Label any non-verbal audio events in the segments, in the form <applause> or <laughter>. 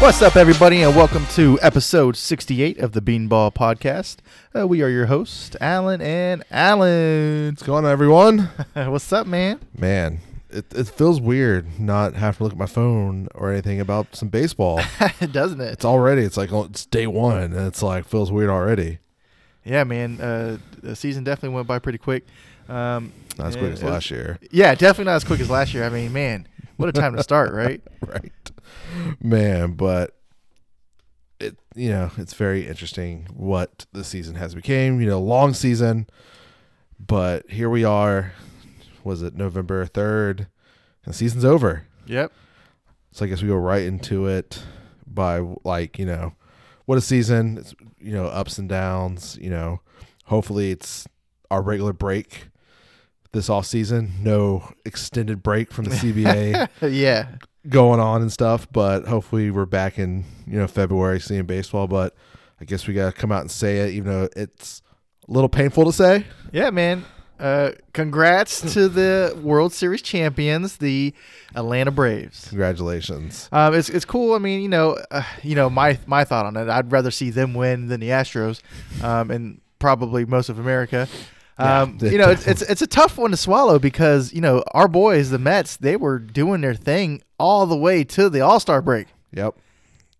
What's up, everybody, and welcome to episode 68 of the Beanball Podcast. Uh, we are your hosts, Alan and Alan. What's going on, everyone? <laughs> What's up, man? Man, it, it feels weird not having to look at my phone or anything about some baseball. <laughs> Doesn't it? it's already, it's like, oh, it's day one, and it's like, feels weird already. Yeah, man. Uh, the season definitely went by pretty quick. Um, Not as quick as was- last year. Yeah, definitely not as quick as last year. I mean, man, what a time to start, <laughs> right? right. Man, but it, you know, it's very interesting what the season has became. You know, long season, but here we are. Was it November 3rd? And the season's over. Yep. So I guess we go right into it by like, you know, what a season, it's, you know, ups and downs, you know. Hopefully it's our regular break this off season, no extended break from the CBA <laughs> yeah. going on and stuff, but hopefully we're back in, you know, February seeing baseball, but I guess we got to come out and say it even though it's a little painful to say. Yeah, man. Uh, congrats <laughs> to the World Series champions, the Atlanta Braves. Congratulations. Um, it's it's cool. I mean, you know, uh, you know my my thought on it. I'd rather see them win than the Astros, um, and probably most of America. Yeah, Um, <laughs> you know, it's, it's it's a tough one to swallow because you know our boys, the Mets, they were doing their thing all the way to the All Star break, Yep.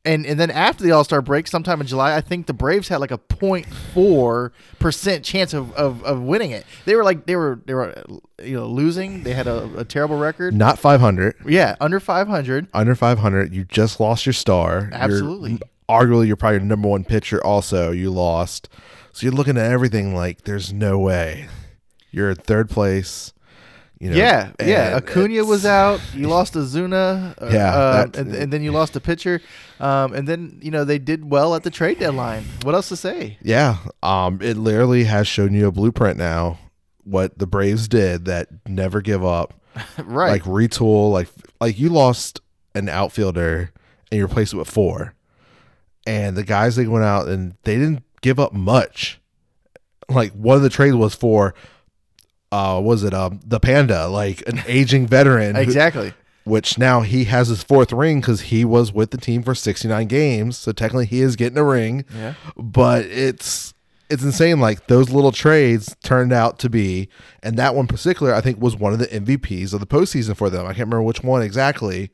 and and then after the All Star break, sometime in July, I think the Braves had like a 0.4 percent chance of, of, of winning it. They were like they were they were you know losing. They had a, a terrible record. Not 500. Yeah, under 500. under 500 you just lost your star You're- Absolutely. arguably you're probably your number one pitcher also you lost so you're looking at everything like there's no way you're in third place you know yeah, yeah. Acuna was out. <laughs> You lost Ozuna. Uh, Yeah, uh, and, and then you lost a pitcher. Um, and then you know they did well at the trade deadline. What else to say? yeah um it literally has shown you a blueprint now what the braves did that never give up <laughs> right. like retool like like you lost an outfielder and you replaced it with four and the guys they went out and they didn't give up much. Like one of the trades was for uh was it um the panda like an <laughs> aging veteran who- exactly. which now he has his fourth ring because he was with the team for 69 games. So technically he is getting a ring. Yeah. but it's it's insane. Like those little trades turned out to be and that one particular i think was one of the mvps of the postseason for them. I can't remember which one exactly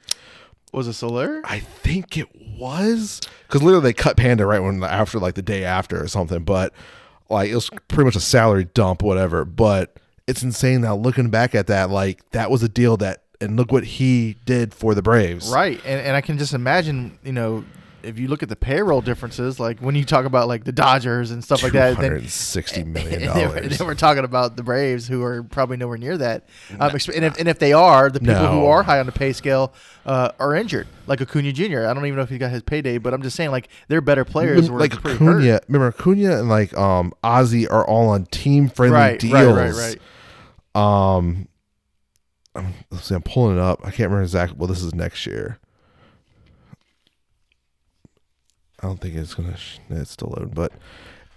Was it Soler? i think it was because literally they cut panda right when after like the day after or something but like it was pretty much a salary dump whatever but it's insane now looking back at that like that was a deal that and look what he did for the braves Right. And and I can just imagine. You know. If you look at the payroll differences, like when you talk about like the Dodgers and stuff like that, then 260 <laughs> million and they, were, dollars talking about the Braves, who are probably nowhere near that. Um, and, if, and if they are, the people who are high on the pay scale uh, are injured, like Acuna Jr. I don't even know if he got his payday, but I'm just saying, like they're better players. like pretty hurt. Acuna, remember Acuna and like um Ozzy are all on team friendly Right, deals. right, right, right. Um, I'm, let's see, I'm pulling it up. I can't remember exactly. Well, this is next year. I don't think it's gonna. Sh- it's still loading, but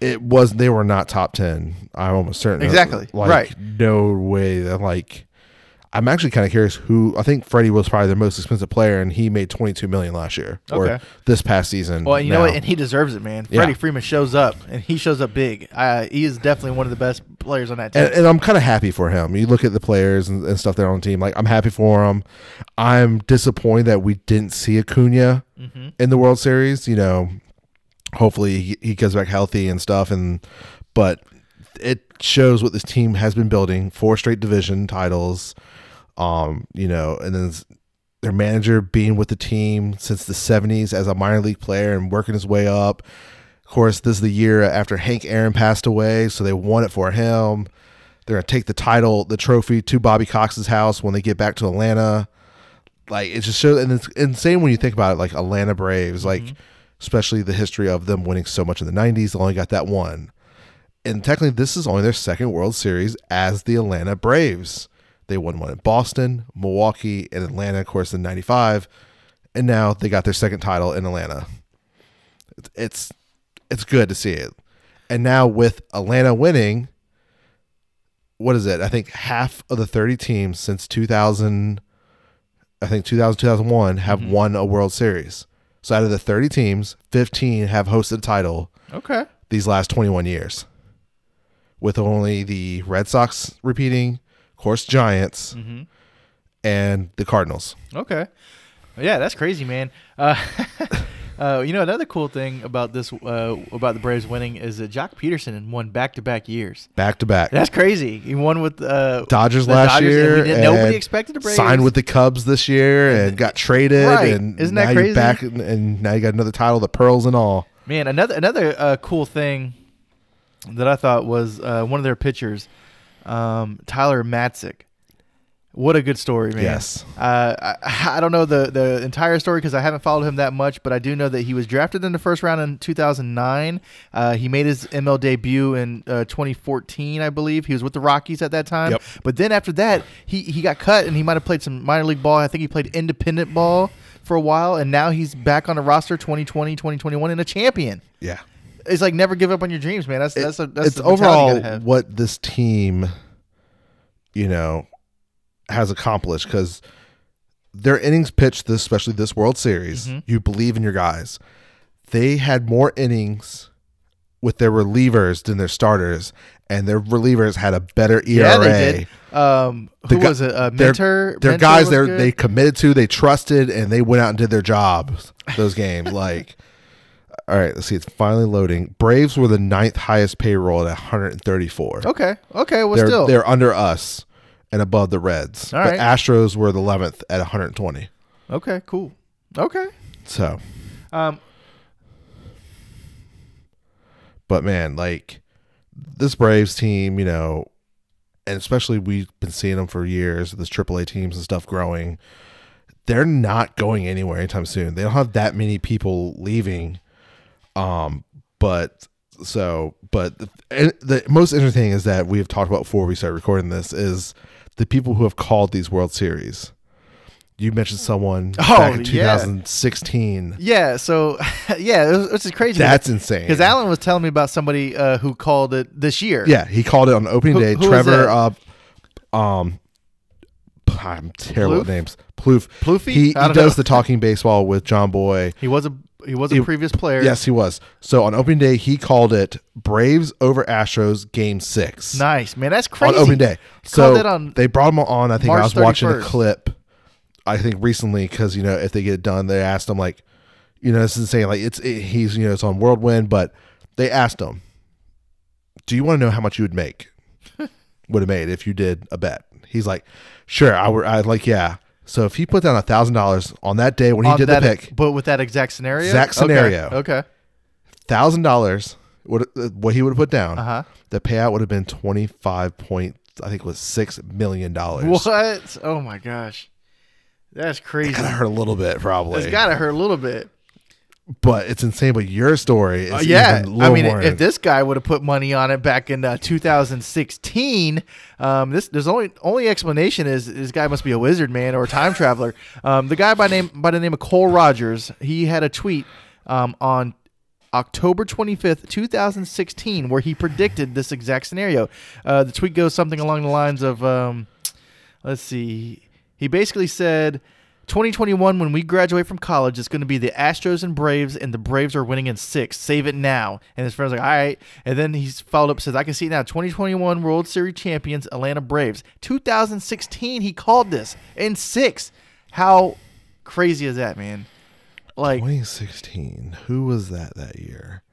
it was. They were not top ten. I'm almost certain. Exactly, Like, right. No way. That like. I'm actually kind of curious who I think Freddie was probably the most expensive player, and he made 22 million last year or this past season. Well, you know what? And he deserves it, man. Yeah. Freddie Freeman shows up, and he shows up big. Uh, he is definitely one of the best players on that team. and, and I'm kind of happy for him. You look at the players and, and stuff that are on the team. Like I'm happy for him. I'm disappointed that we didn't see Acuna Mm-hmm. in the World Series. You know, hopefully he, he goes back healthy and stuff. And but it shows what this team has been building: four straight division titles. Um, you know, and then their manager being with the team since the 70s as a minor league player and working his way up. Of course, this is the year after Hank Aaron passed away, so they won it for him. They're gonna take the title, the trophy, to Bobby Cox's house when they get back to Atlanta. Like it just shows, and it's insane when you think about it. Like Atlanta Braves, like especially the history of them winning so much in the '90s, they only got that one. And technically, this is only their second World Series as the Atlanta Braves. They won one in Boston, Milwaukee, and Atlanta, of course, in '95, and now they got their second title in Atlanta. It's it's, good to see it. And now with Atlanta winning, what is it? I think half of the 30 teams since 2000, I think 2000, 2001 have mm-hmm. won a World Series. So out of the 30 teams, 15 have hosted a title Okay. these last 21 years, with only the Red Sox repeating, course, Giants, Mm-hmm. and the Cardinals. Okay. Yeah, that's crazy, man. Uh, <laughs> uh, you know, another cool thing about this, uh, about the Braves winning is that Joc Pederson won back to back years. Back to back. That's crazy. He won with uh, Dodgers last Dodgers, and year. didn't- nobody and expected the Braves. Signed with the Cubs this year and got traded. Right. And Isn't that crazy? back, and, and now you got another title, the Pearls and all. Man, another another uh, cool thing that I thought was uh, one of their pitchers, um, Tyler Matzek. What a good story, man. Yes. Uh, I, <laughs> I don't know the, the entire story because I haven't followed him that much, but I do know that he was drafted in the first round in 2009. Uh, he made his ML debut in uh, 2014, I believe. He was with the Rockies at that time. Yep. But then after that, he, he got cut and he might have played some minor league ball. I think he played independent ball for a while, and now he's back on the roster 2020, 2021, and a champion. Yeah. It's like never give up on your dreams, man. That's that's a, that's it's the overall what this team, you know, has accomplished because their innings pitched, this, especially this World Series, Mm-hmm. you believe in your guys. They had more innings with their relievers than their starters, and their relievers had a better ERA. Yeah, they did. Um, who The was it? Uh, Their- Mentor. Their Mentor guys, they they committed to, they trusted, and they went out and did their jobs. Those games, <laughs> like, all right, let's see, it's finally loading. Braves were the ninth highest payroll at 134. Okay. Okay. Well, they're still. they're under us and above the Reds. All but right. Astros were the 11th at 120. okay. Cool. Okay. So, Um. but man, like this Braves team, you know, and especially we've been seeing them for years. This AAA teams and stuff growing. They're not going anywhere anytime soon. They don't have that many people leaving. Um, but so, but the, the most interesting thing is that we have talked about before we started recording this is the people who have called these World Series. You mentioned someone Oh, back in yeah. 2016. Yeah. So, <laughs> yeah, which is crazy. That's insane. because Alan was telling me about somebody uh, who called it this year. Yeah, he called it on opening Who- day. who Trevor, uh, um, I'm terrible Plouffe? at names. Plouffe. Plouffe? He, he does know. the talking baseball with Jomboy. He was a he was a He- previous player. Yes, he was. So on opening day, he called it Braves over Astros Game Six Nice man. That's crazy. on opening day. So they brought him on. I think I March was watching a clip. I think recently because you know if they get it done, they asked him like, you know, this is insane. Like it's it, he's you know it's on Whirlwind, but they asked him, "Do you want to know how much you would make? <laughs> would have made if you did a bet?" He's like, "Sure, I would." I like, yeah. So if he put down a thousand dollars on that day when he On did that, the pick, but with that exact scenario. Exact scenario. Okay. thousand dollars, what what he would have put down, Uh huh. the payout would have been twenty five point, I think it was six million dollars. What? Oh my gosh. That's crazy. Kind of hurt a little bit, probably. It's gotta hurt a little bit. But it's insane. But your story is Uh, yeah, I mean, more if this guy would have put money on it back in uh, 2016, um, this there's only only explanation is this guy must be a wizard man or a time traveler. Um, the guy by name by the name of Cole Rogers, he had a tweet um, on October 25th, 2016, where he predicted this exact scenario. Uh, the tweet goes something along the lines of, um, let's see, he basically said. 2021, when we graduate from college, it's going to be the Astros and Braves, and the Braves are winning in six. Save it now. And his friend's like, all right. And then he's followed up, says, I can see now. 2021 World Series champions, Atlanta Braves. 2016, he called this in six. How crazy is that, man? Like, 2016, who was that that year?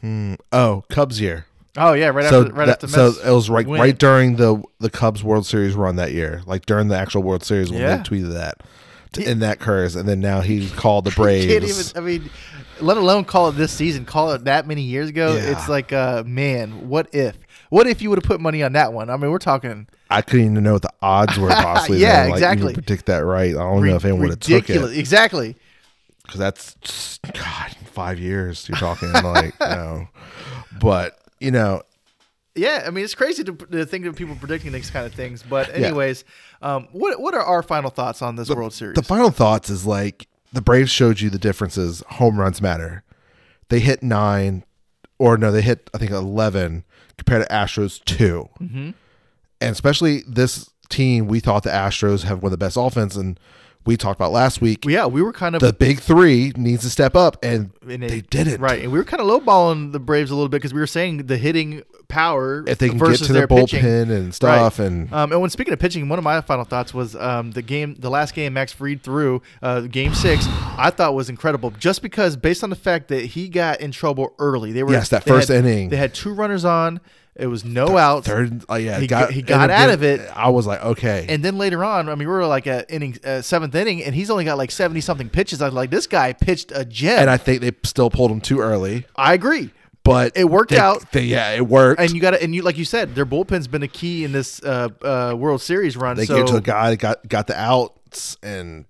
Hmm. Oh, Cubs year. Oh yeah, right so after right that- after so it was right win. right during the the Cubs World Series run that year, like during the actual World Series when Yeah. they tweeted that. To, He- and that occurs, and then now he called the <laughs> You can't Braves. even. I mean, let alone call it this season. Call it that many years ago. Yeah. It's like, uh, man, what if? What if you would have put money on that one? I mean, we're talking I couldn't even know what the odds were possibly. <laughs> Yeah. Like, exactly. Even predict that right. I don't know if anyone would have took it Exactly. because that's God five years. You're talking like <laughs> you know, but you know, Yeah, I mean, it's crazy to, to think of people predicting these kind of things. But anyways, um, what what are our final thoughts on this World Series? The final thoughts is like the Braves showed you the differences. Home runs matter. They hit nine, or no, they hit I think eleven compared to Astros 2 Mm-hmm. and especially this team. We thought the Astros have one of the best offense, and we talked about last week. yeah, we were kind of the big three needs to step up, and, and it- they didn't. right, and we were kind of lowballing the Braves a little bit because we were saying the hitting power If they can get versus to their, pitching. bullpen and stuff, and Um, and when speaking of pitching, one of my final thoughts was um, the game, the last game Max Fried threw, uh, game six, I thought was incredible, just because based on the fact that he got in trouble early. They were Yes, that first had- inning. They had two runners on. It was no outs. third, uh, yeah, He got, he got out of it. I was like, okay, And then later on, I mean, we were like at inning uh, seventh inning, and he's only got like seventy something pitches. I was like, this guy pitched a gem. and I think they still pulled him too early, I agree. but It worked they- out. They, yeah, it worked. And you got to, and you like you said, their bullpen's been a key in this uh, uh, World Series run. they so, gave it to a guy that got got the outs, and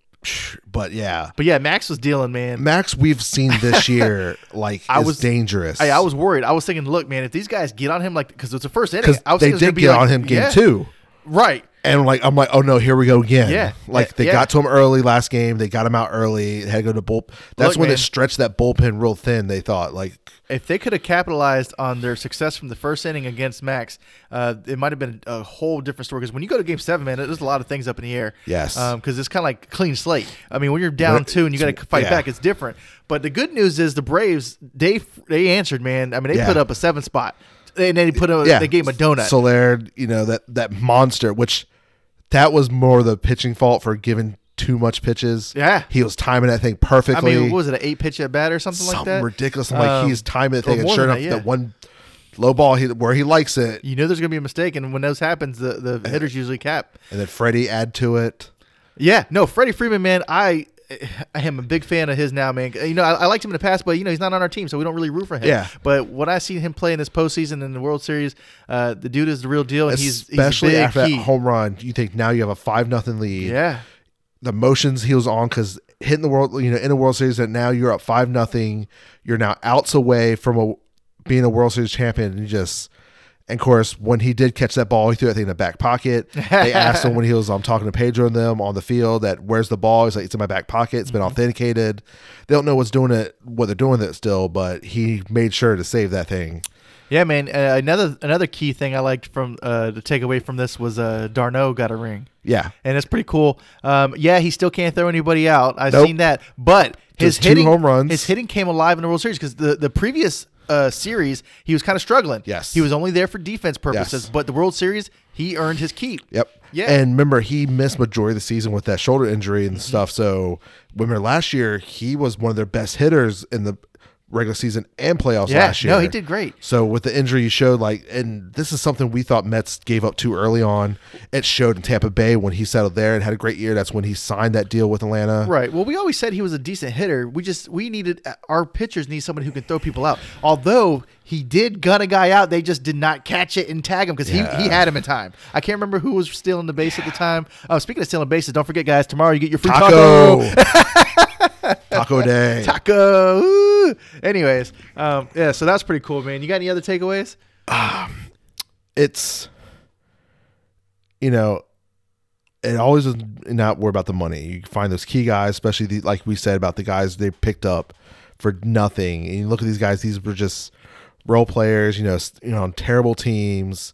but yeah, but yeah, Max was dealing, man. Max, we've seen this <laughs> year like I is was- dangerous. Hey, I was worried. I was thinking, look, man, if these guys get on him, like, because it's the first inning, I was they did be get like- on him game yeah, two. right? And like I'm like, oh no, here we go again. Yeah. like they Yeah. got to him early last game. They got him out early. Had to go to bull. That's Look, when man. they stretched that bullpen real thin. They thought like, If they could have capitalized on their success from the first inning against Max, uh, it might have been a whole different story. Because when you go to Game Seven, man, there's a lot of things up in the air. Yes. because it's kind of like clean slate. I mean, when you're down Right. two and you got to fight Yeah. back, it's different. But the good news is the Braves they they answered, man. I mean, they Yeah. put up a seven spot, and then they put a, yeah, they gave him a donut. Soler, you know that that monster, which that was more the pitching fault for giving too much pitches. Yeah. he was timing that thing perfectly. I mean, what was it an eight pitch at bat or something, like that? something ridiculous. I'm like, Um, he's timing the thing, and sure enough, that, that, one low ball he, where he likes it, You know, there's gonna be a mistake, and when those happens, the the hitters usually cap. and then Freddie add to it. Yeah, no, Freddie Freeman, man, I I am a big fan of his now, man. You know, I, I liked him in the past, but you know, he's not on our team, so we don't really root for him. Yeah. But when I see him play in this postseason in the World Series, uh, the dude is the real deal, and he's Especially he's a after that home run, you think now you have a five nothing lead. Yeah, the motions he was on because hitting the world, you know, in a World Series that now you're up five nothing. You're now outs away from a being a World Series champion, and you just. And of course, when he did catch that ball, he threw that thing in the back pocket. They asked him <laughs> when he was um, talking to Pedro and them on the field that where's the ball? He's like, it's in my back pocket. It's been Mm-hmm. authenticated. They don't know what's doing it, what they're doing with it still, but he made sure to save that thing. yeah, man. Uh, another another key thing I liked from uh, to take away from this was uh, d'Arnaud got a ring. Yeah, and it's pretty cool. Um, yeah, he still can't throw anybody out. I've Nope. seen that, but his Just hitting, home runs. his hitting came alive in the World Series because the the previous uh, series he was kind of struggling. Yes. he was only there for defense purposes, Yes. but the World Series he earned his keep. Yep. Yeah. And remember, he missed majority of the season with that shoulder injury Mm-hmm. and stuff. So remember, last year he was one of their best hitters in the regular season and playoffs Yeah, last year. no, he did great. So with the injury, he showed like, and this is something we thought Mets gave up too early on. It showed in Tampa Bay when he settled there and had a great year. That's when he signed that deal with Atlanta. Right. Well, we always said he was a decent hitter. We just we needed our pitchers need someone who can throw people out. Although he did gun a guy out, they just did not catch it and tag him because Yeah. he, he had him in time. I can't remember who was stealing the base at the time. Oh, speaking of stealing bases, don't forget, guys, tomorrow you get your free taco. Taco. <laughs> Taco <laughs> Day. Taco. Ooh. Anyways, um, yeah, so that's pretty cool, man. You got any other takeaways? it's you know it always is not worry about the money you find those key guys especially the, like we said about the guys they picked up for nothing and you look at these guys these were just role players you know you know on terrible teams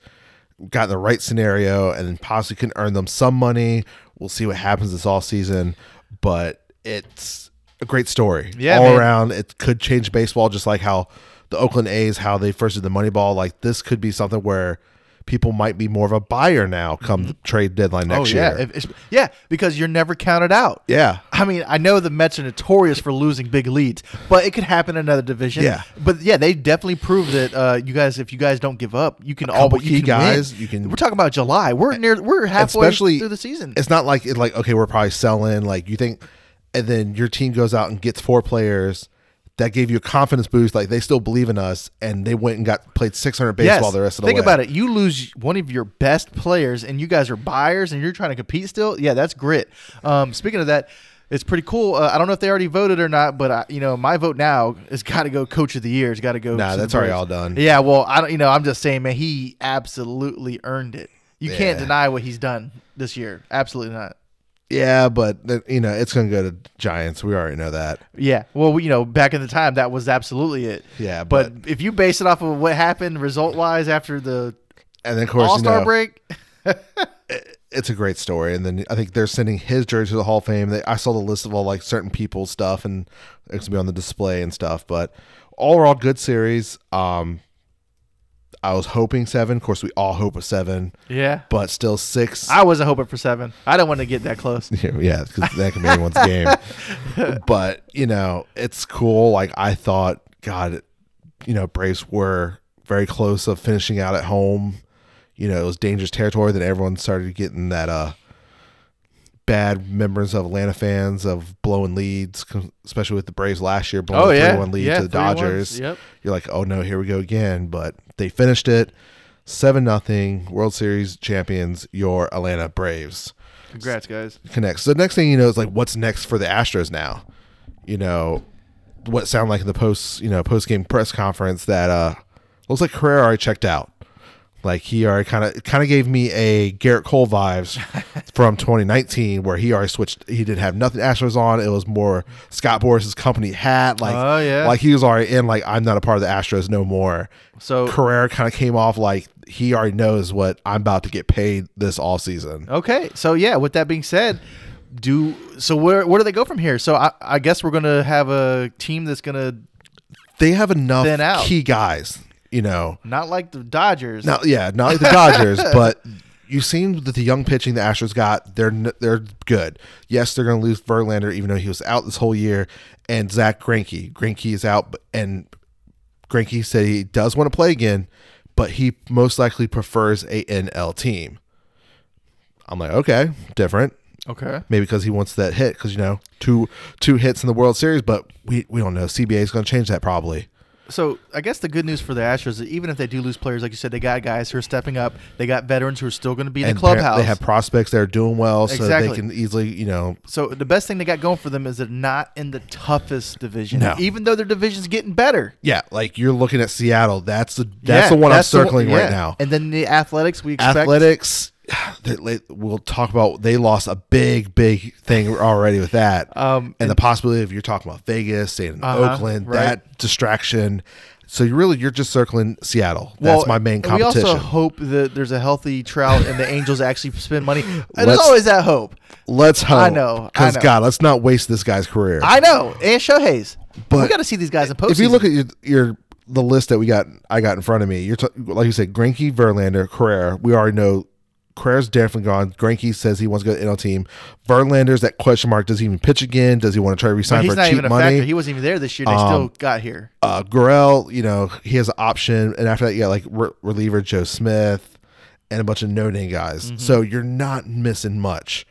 got in the right scenario and then possibly can earn them some money we'll see what happens this all season but it's a great story Yeah, all man. around it could change baseball just like how the Oakland A's how they first did the money ball like this could be something where people might be more of a buyer now come the trade deadline next oh yeah, year If- yeah, because you're never counted out. yeah I mean, I know the Mets are notorious for losing big leads, but it could happen in another division. Yeah. but yeah, they definitely proved that uh, you guys, if you guys don't give up, you can all but you guys, win. you can- We're talking about July. We're near. We're halfway especially through the season. it's not like it's like okay we're probably selling like you think and then your team goes out and gets four players that gave you a confidence boost like they still believe in us and they went and got played 600 baseball the rest of the year. Think way about it. You lose one of your best players, and you guys are buyers, and you're trying to compete still. Yeah, that's grit. Um, speaking of that, it's pretty cool. Uh, I don't know if they already voted or not, but I, you know, my vote now has got to go Coach of the Year. It's got to go. Nah, that's already all done. Yeah, well, I don't. You know, I'm just saying, man, he absolutely earned it. You can't deny what he's done this year. Absolutely not. Yeah but you know it's gonna go to giants we already know that Yeah. Well, you know, back in the time, that was absolutely it. Yeah, But, but- if you base it off of what happened result wise after the and then of course All you Star know, break, <laughs> it's a great story. And then I think they're sending his jersey to the Hall of Fame. They, I saw the list of all like certain people's stuff, and it's gonna be on the display and stuff. But overall, good series. Um, I was hoping seven. Of course, we all hope a seven, Yeah. but still six. I wasn't hoping for seven. I don't want to get that close. <laughs> yeah, because that can be anyone's game. <laughs> But you know, it's cool. Like I thought, God, you know, Braves were very close of finishing out at home. You know, it was dangerous territory. Then everyone started getting that uh bad members of Atlanta fans of blowing leads, especially with the Braves last year blowing Oh yeah, 3-1 lead yeah, to the Dodgers. Yep. You're like, oh no, here we go again. But they finished it. Seven nothing, World Series champions, your Atlanta Braves Congrats, guys. connects. So the next thing you know is like what's next for the Astros now. You know, what sound like in the post you know post game press conference that uh looks like Correa already checked out. Like he already kind of kind of gave me a Gerrit Cole vibes <laughs> from 2019, where he already switched. He didn't have nothing Astros on. It was more Scott Boras's company hat. Like, Oh, yeah. like he was already in. Like I'm not a part of the Astros no more. So Correa kind of came off like he already knows what I'm about to get paid this all season. Okay, so yeah. With that being said, do so. Where where do they go from here? So I, I guess we're gonna have a team that's gonna they have enough key guys, you know. not like the Dodgers. Now, yeah, not like the Dodgers, <laughs> but you've seen that the young pitching the Astros got, they're they're good. Yes, they're going to lose Verlander, even though he was out this whole year, and Zach Greinke. Greinke is out, but- and Greinke said he does want to play again, but he most likely prefers a NL team. I'm like, okay, different. Okay. Maybe because he wants that hit, because you know, two two hits in the World Series, but we we don't know. CBA is going to change that probably. So I guess the good news for the Astros is that even if they do lose players, like you said, they got guys who are stepping up. They got veterans who are still going to be in the and par- clubhouse. They have prospects that are doing well, so Exactly. they can easily, you know, so the best thing they got going for them is they're not in the toughest division. No. Even though their division's getting better. yeah, like you're looking at Seattle. That's the that's Yeah, the one that's I'm the one- circling yeah. right now. And then the athletics we expect. Athletics, <sighs> they- we'll talk about. They lost a big, big thing already with that, Um, and the possibility of you're talking about Vegas, in Uh-huh, Oakland, right. that distraction. So you really you're just circling Seattle. That's my main competition. We also hope that there's a healthy Trout and the Angels actually spend money. <laughs> And there's always that hope. let's hope. I know, because. God, let's not waste this guy's career. I know, and Shohei's. But we got to see these guys in postseason. if you look at your, your the list that we got, I got in front of me. You're t- like you said, Greinke, Verlander, Correa. We already know Correa's definitely gone. Greinke says he wants to go to the NL team. Verlander's that question mark. Does he even pitch again? Does he want to try to resign he's for not cheap even a factor. money? He wasn't even there this year. They still Um, got here. uh, Gurriel, you know, he has an option, and after that, you got like re- reliever Joe Smith and a bunch of no name guys. Mm-hmm. So you're not missing much.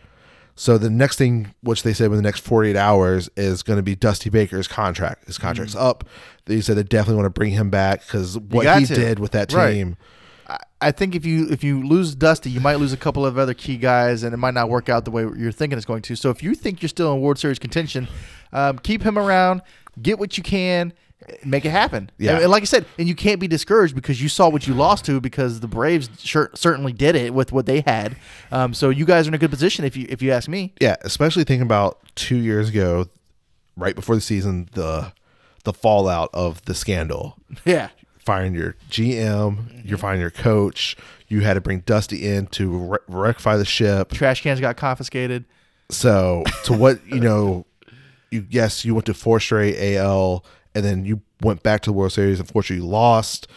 So the next thing, which they said in the next 48 hours, is going to be Dusty Baker's contract. His contract's up. They said they definitely want to bring him back because what he to. did with that team. I- I think if you if you lose Dusty, you might lose a couple of other key guys, and it might not work out the way you're thinking it's going to. So if you think you're still in World Series contention, um, keep him around, get what you can, make it happen. Yeah. and, and like I said, and you can't be discouraged because you saw what you lost to because the Braves sure, certainly did it with what they had. Um, so you guys are in a good position if you if you ask me. Yeah, especially thinking about two years ago, right before the season, the the fallout of the scandal. <laughs> Yeah. Firing your GM, you're mm-hmm. firing your coach. You had to bring Dusty in to re- rectify the ship. Trash cans got confiscated. So <laughs> to what you know, you yes, you went to four straight AL, and then you went back to the World Series. Unfortunately, you lost.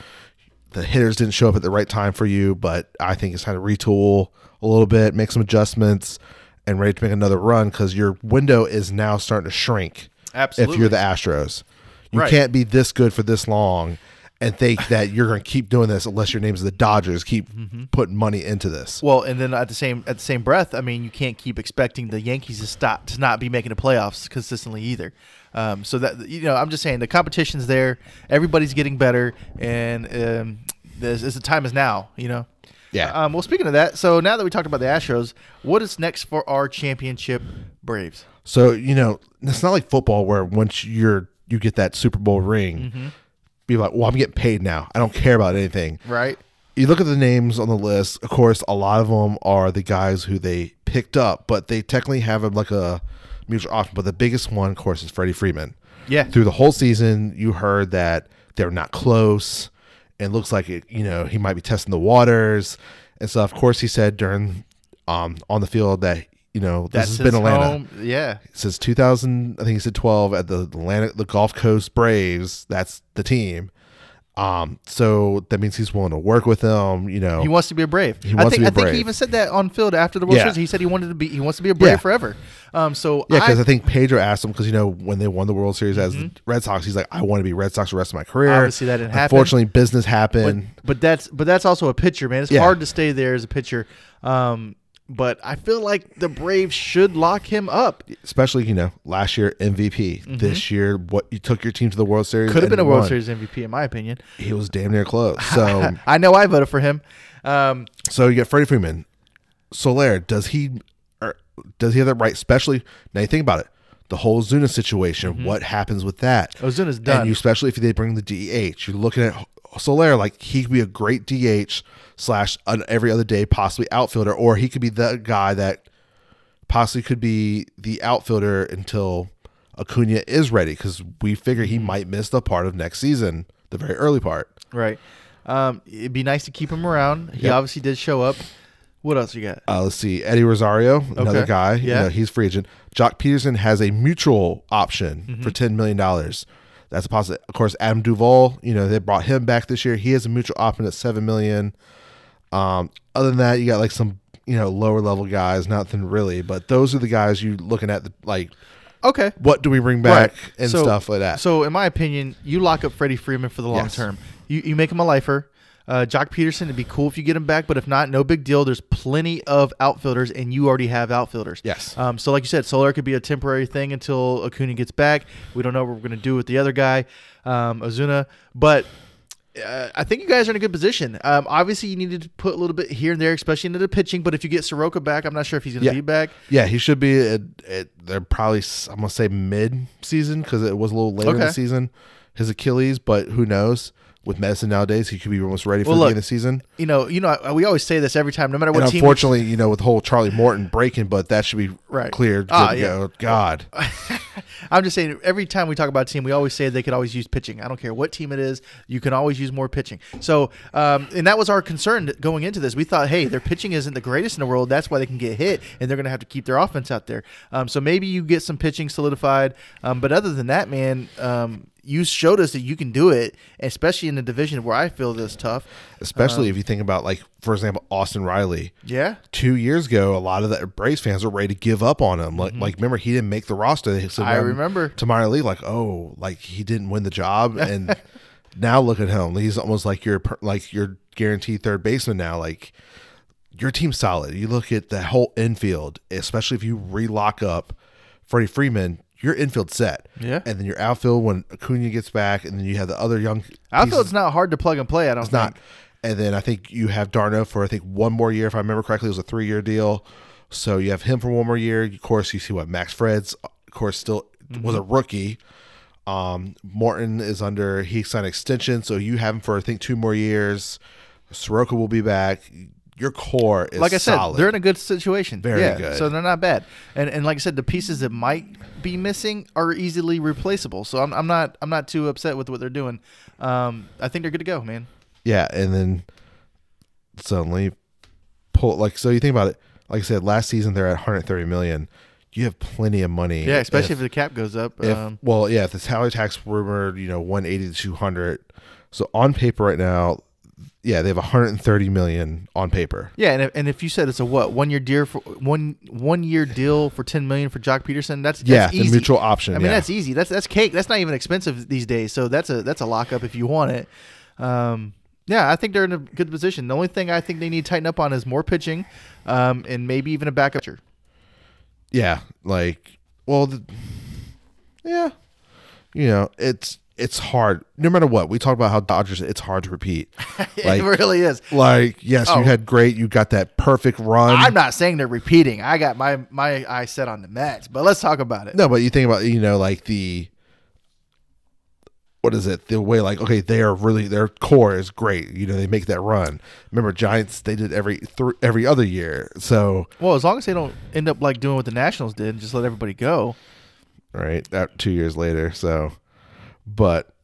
The hitters didn't show up at the right time for you, but I think it's time to retool a little bit, make some adjustments, and ready to make another run because your window is now starting to shrink. Absolutely. If you're the Astros, you Right. can't be this good for this long and think <laughs> that you're going to keep doing this unless your name's the Dodgers. Keep Mm-hmm. putting money into this. Well, and then at the same at the same breath, I mean, you can't keep expecting the Yankees to stop to not be making the playoffs consistently either. Um, so that you know, I'm just saying the competition's there. Everybody's getting better, and um, this, is the time is now. You know. Yeah. Um, well, speaking of that, so now that we talked about the Astros, what is next for our championship Braves? So you know, it's not like football where once you're you get that Super Bowl ring, Mm-hmm. Be like, well, I'm getting paid now. I don't care about anything. Right. You look at the names on the list. Of course, a lot of them are the guys who they picked up, but they technically have a, like a mutual option. But the biggest one, of course, is Freddie Freeman. Yeah. Through the whole season, you heard that they're not close. and looks like it. You know, he might be testing the waters and stuff. Of course, he said during um, on the field that you know this That's has been Atlanta home. Yeah. since 2000. I think he said 12 at the Atlanta, the Gulf Coast Braves. That's the team. Um, so that means he's willing to work with them. You know, He wants to be a Brave. He I wants to think, be a I think Brave. he even said that on field after the World Yeah. Series. He said he wanted to be. He wants to be a Brave Yeah. forever. Um. So Yeah, because I, I, think Pedro asked him because you know when they won the World Series as the Red Sox, he's like, I want to be Red Sox the rest of my career. Mm-hmm. Obviously, that didn't happen. Unfortunately, business but, happened. but that's but that's also a pitcher, man. It's Yeah. hard to stay there as a pitcher. Um. But I feel like the Braves should lock him up. Especially you know last year MVP, this year what you took your team to the World Series Mm-hmm. Could have been a World. Series MVP, in my opinion. He was damn near close. <laughs> So I know I voted for him. Um, so you get Freddie Freeman, Soler. Does he or does he have the right? Especially now you think about it, the whole Zuna situation. What happens with that? Ozuna's Mm-hmm. done. And you, especially if they bring the DH, you're looking at Soler like he could be a great DH slash an every other day possibly outfielder, or he could be the guy that possibly could be the outfielder until Acuna is ready because we figure Mm-hmm. he might miss the part of next season, the very early part. right. Um, it'd be nice to keep him around. He Yep. obviously did show up. What else you got? Uh, let's see, Eddie Rosario, another Okay. guy. you Yeah. know, he's free agent. Joc Pederson has a mutual option Mm-hmm. for ten million dollars. That's a possibility. Of course, Adam Duvall. You know they brought him back this year. He has a mutual option at seven million. Um, other than that, you got like some you know lower level guys. Nothing really, but those are the guys you looking at. The, like, Okay. what do we bring back Right. and So- stuff like that. So, in my opinion, you lock up Freddie Freeman for the long Yes. term. You, you make him a lifer. Uh, Joc Pederson, it'd be cool if you get him back, but if not, no big deal. There's plenty of outfielders, and you already have outfielders. Yes. Um, so, like you said, Soler could be a temporary thing until Acuna gets back. We don't know what we're going to do with the other guy, um, Ozuna. But uh, I think you guys are in a good position. Um, obviously, you needed to put a little bit here and there, especially into the pitching. But if you get Soroka back, I'm not sure if he's going to Yeah. be back. yeah, he should be. At, at, they're probably I'm gonna say mid season because it was a little later in the season. His Achilles, but who knows? With medicine nowadays, he could be almost ready for Well, the look, beginning of the season. You know, you know, we always say this every time, no matter what And team. we- unfortunately, you know, with the whole Charlie Morton breaking, but that should be Right. cleared. To yeah. go. God, <laughs> I'm just saying, every time we talk about a team, we always say they could always use pitching. I don't care what team it is, you can always use more pitching. So, um, and that was our concern going into this. We thought, hey, their pitching isn't the greatest in the world. That's why they can get hit, and they're going to have to keep their offense out there. Um, so maybe you get some pitching solidified. Um, but other than that, man, um, you showed us that you can do it, especially in the division where I feel this tough. especially if you think about like, for example, Austin Riley. Yeah. Two years ago, a lot of the Braves fans were ready to give up on him. Like, like remember he didn't make the roster. Mm-hmm. I um, remember. to minor league, like, oh, like he didn't win the job, <laughs> and now look at him. He's almost like your like your guaranteed third baseman now. Like your team's solid. You look at the whole infield, especially if you relock up Freddie Freeman. Your infield set, Yeah. and then your outfield when Acuna gets back, and then you have the other young. Outfield's pieces- not hard to plug and play. I don't it's think. not. And then I think you have d'Arnaud for I think one more year, if I remember correctly, it was a three year deal. So you have him for one more year. Of course, you see what Max Fried's, of course, still was a rookie. Um, Morton is under he signed extension, so you have him for I think two more years. Soroka will be back. Your core is like I said, solid. they're in a good situation. Very yeah, good. So they're not bad. And and like I said, the pieces that might be missing are easily replaceable. So I'm, I'm not I'm not too upset with what they're doing. Um, I think they're good to go, man. Yeah, and then suddenly pull like so you think about it. Like I said, last season they're at 130 million. You have plenty of money. Yeah, especially if- if, the cap goes up. if um, well yeah if the salary tax rumored you know 180 to 200 so on paper right now yeah they have 130 million on paper yeah, and if, and if you said it's a what one year deal for one one year deal for 10 million for Joc Pederson, that's, that's yeah easy. the mutual option I mean, yeah. that's easy. That's that's cake. That's not even expensive these days. So that's a that's a lockup if you want it. Um, yeah, I think they're in a good position. The only thing I think they need to tighten up on is more pitching, um, and maybe even a backup. pitcher. yeah like well the, yeah you know it's it's hard no matter what we talk about how dodgers it's hard to repeat <laughs> like it really is. like yes Oh. you had great you got that perfect run I'm not saying they're repeating. I got my my eye set on the Mets, but let's talk about it. No, but you think about you know like the what is it the way like okay they are really their core is great you know they make that run remember Giants they did every th- every other year so Well, as long as they don't end up like doing what the Nationals did and just let everybody go. right that two years later so but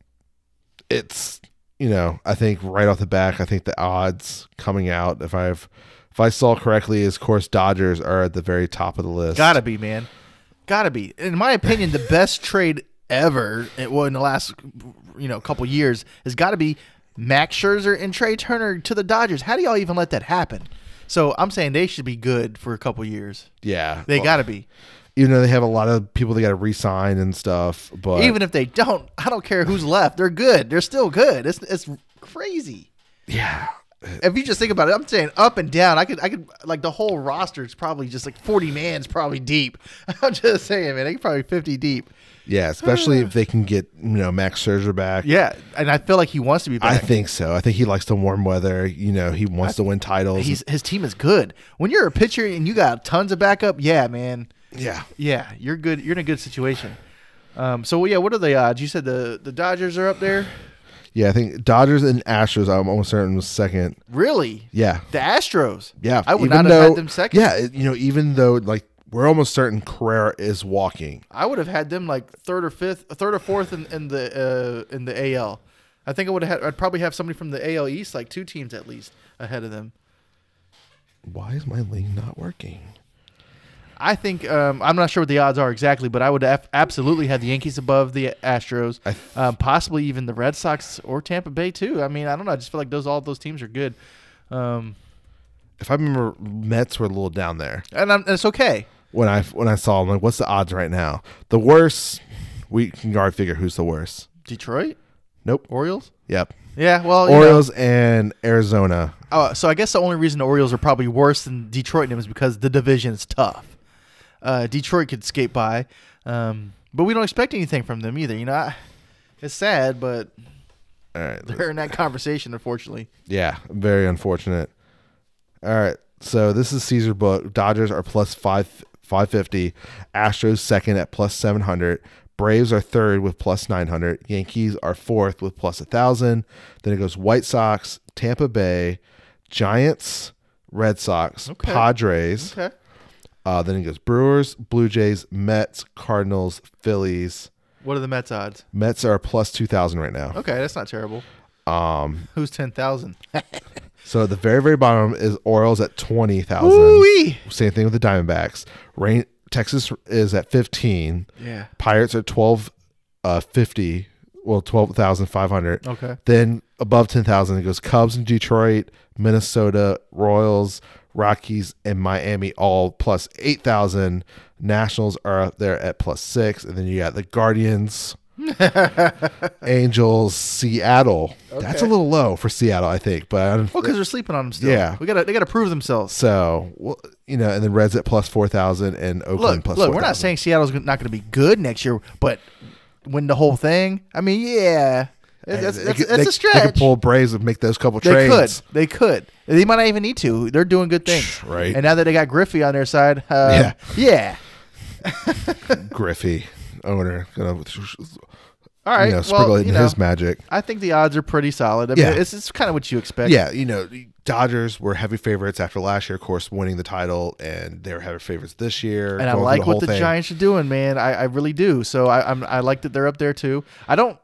it's you know I think right off the back I think the odds coming out if I've if I saw correctly, is of course Dodgers are at the very top of the list. Gotta be, man. Gotta be. In my opinion, the best <laughs> trade ever, it- well, in the last you know couple years, has got to be Max Scherzer and Trea Turner to the Dodgers. How do y'all even let that happen? So I'm saying they should be good for a couple years. Yeah, They Well, got to be. Even though they have a lot of people they got to re-sign and stuff. But Even if they don't, I don't care who's left. They're good. They're still good. It's it's crazy. yeah, If you just think about it, I'm saying up and down. I could I could like the whole roster is probably just like 40 man's probably deep. <laughs> I'm just saying, man. They could probably 50 deep. yeah, especially if they can get you know Max Scherzer back. Yeah, and I feel like he wants to be back. I think so. I think he likes the warm weather. You know, he wants to win titles. He's his team is good. When you're a pitcher and you got tons of backup, yeah, man, yeah, yeah, you're good. You're in a good situation. Um, so yeah, what are the odds? You said the the Dodgers are up there. yeah. I think Dodgers and Astros. I'm almost certain was second. Really? Yeah, The Astros? yeah. I would even not have had them second. Yeah, you know, even though like we're almost certain Correa is walking. I would have had them like third or fifth, third or fourth in, in the uh, in the AL. I think I would have. Had, I'd probably have somebody from the AL East, like two teams at least ahead of them. Why is my link not working? I think um, I'm not sure what the odds are exactly, but I would have absolutely have the Yankees above the Astros, I- um, possibly even the Red Sox or Tampa Bay too. I mean, I don't know. I just feel like those all those teams are good, um, If I remember, Mets were a little down there and, it's okay. when I when I saw them. Like, what's the odds right now? The worst. We can already figure who's the worst. Detroit Nope. Orioles. Yep. Yeah, well, you know. Orioles and Arizona. Oh, so I guess the only reason the Orioles are probably worse than Detroit and them is because the division is tough. Uh, Detroit could skate by, um, but we don't expect anything from them either. You know, I, it's sad, but All right. they're in that conversation, unfortunately. Yeah, very unfortunate. All right, so this is Caesar book. Dodgers are plus five five fifty. Astros second at plus seven hundred. Braves are third with plus nine hundred. Yankees are fourth with plus a thousand. Then it goes White Sox, Tampa Bay, Giants, Red Sox, Okay. Padres. Okay. Uh, then it goes Brewers, Blue Jays, Mets, Cardinals, Phillies. What are the Mets odds? Mets are plus two thousand right now. Okay, that's not terrible. Um, Who's ten thousand? <laughs> so at the very very bottom is Orioles at twenty thousand. Ooh Same thing with the Diamondbacks. Rain Texas is at 15. Yeah. Pirates are 12 uh 50, well 12,500. Okay. Then above 10,000 it goes Cubs and Detroit, Minnesota, Royals, Rockies and Miami all plus 8,000. Nationals are up there at plus 6 and then you got the Guardians, <laughs> Angels, Seattle. That's a little low for Seattle, I think, but Well, because they're sleeping on them still. Yeah. We gotta they gotta prove themselves. so, well, you know, and then Reds at plus 4,000 and Oakland Look, plus look, we're 4,000. not saying Seattle's not gonna be good next year, but win the whole thing. I mean, yeah, that's, they that's, could- that's they- a They could pull Braves and make those couple They trades. They could. They could. They might not even need to. They're doing good things. Right. And now that they got Griffey on their side, uh, yeah. <laughs> Griffey, owner, gonna All right. you know, sprinkle well, in you know, his magic. I think the odds are pretty solid. I mean, Yeah. it's, it's kind of what you expect. Yeah, you know, Dodgers were heavy favorites after last year, of course, winning the title, and they're heavy favorites this year. And I like what the thing. Giants are doing, man. I, I really do. So I, I'm I like that they're up there too. I don't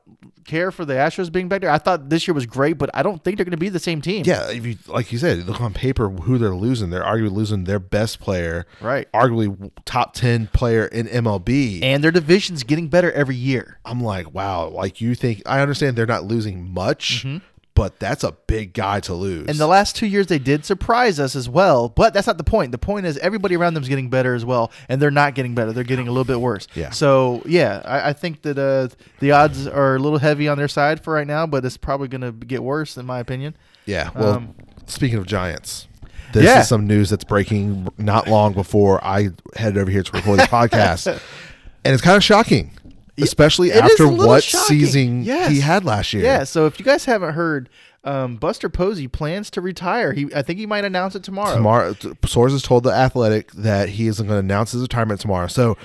care for the Astros being back there. I thought this year was great, but I don't think they're going to be the same team. Yeah, if you like you said, look on paper who they're losing. They're arguably losing their best player, Right. arguably top ten player in MLB. And their division's getting better every year. I'm like, wow, like you think I understand they're not losing much, mm-hmm. But that's a big guy to lose. And the last two years they did surprise us as well, but that's not the point. The point is everybody around them is getting better as well, and they're not getting better. They're getting a little bit worse. Yeah. So yeah, I, I think that uh, the odds are a little heavy on their side for right now, but it's probably going to get worse in my opinion. Yeah. Well, Um, speaking of Giants, this Yeah. is some news that's breaking not long before I headed over here to record this <laughs> podcast, and it's kind of shocking, especially It after what shocking. season Yes. he had last year. Yeah. So if you guys haven't heard, um, Buster Posey plans to retire. He I think he might announce it tomorrow. Tomorrow, sources told the Athletic that he isn't going to announce his retirement tomorrow. So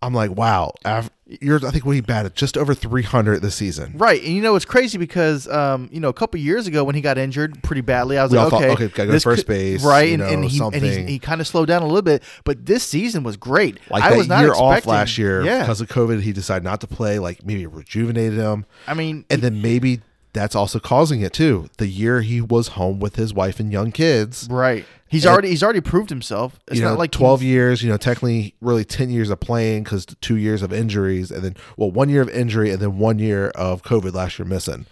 I'm like, wow, af- you're I think we he batted just over 300 this season. Right, and you know it's crazy because um, you know a couple years ago when he got injured pretty badly, I was We like, thought, okay, okay, gotta go to this first could- base, right? and, and know, he and something. he kind of slowed down a little bit, but this season was great. Like I was not year off last year Yeah, because of COVID, he decided not to play. Like maybe it rejuvenated him. I mean, and then maybe that's also causing it too. The year he was home with his wife and young kids, Right. He's And- already he's already proved himself. It's you know, not like twelve years. You know, technically, really ten years of playing because two years of injuries, and then well, one year of injury, and then one year of COVID last year missing.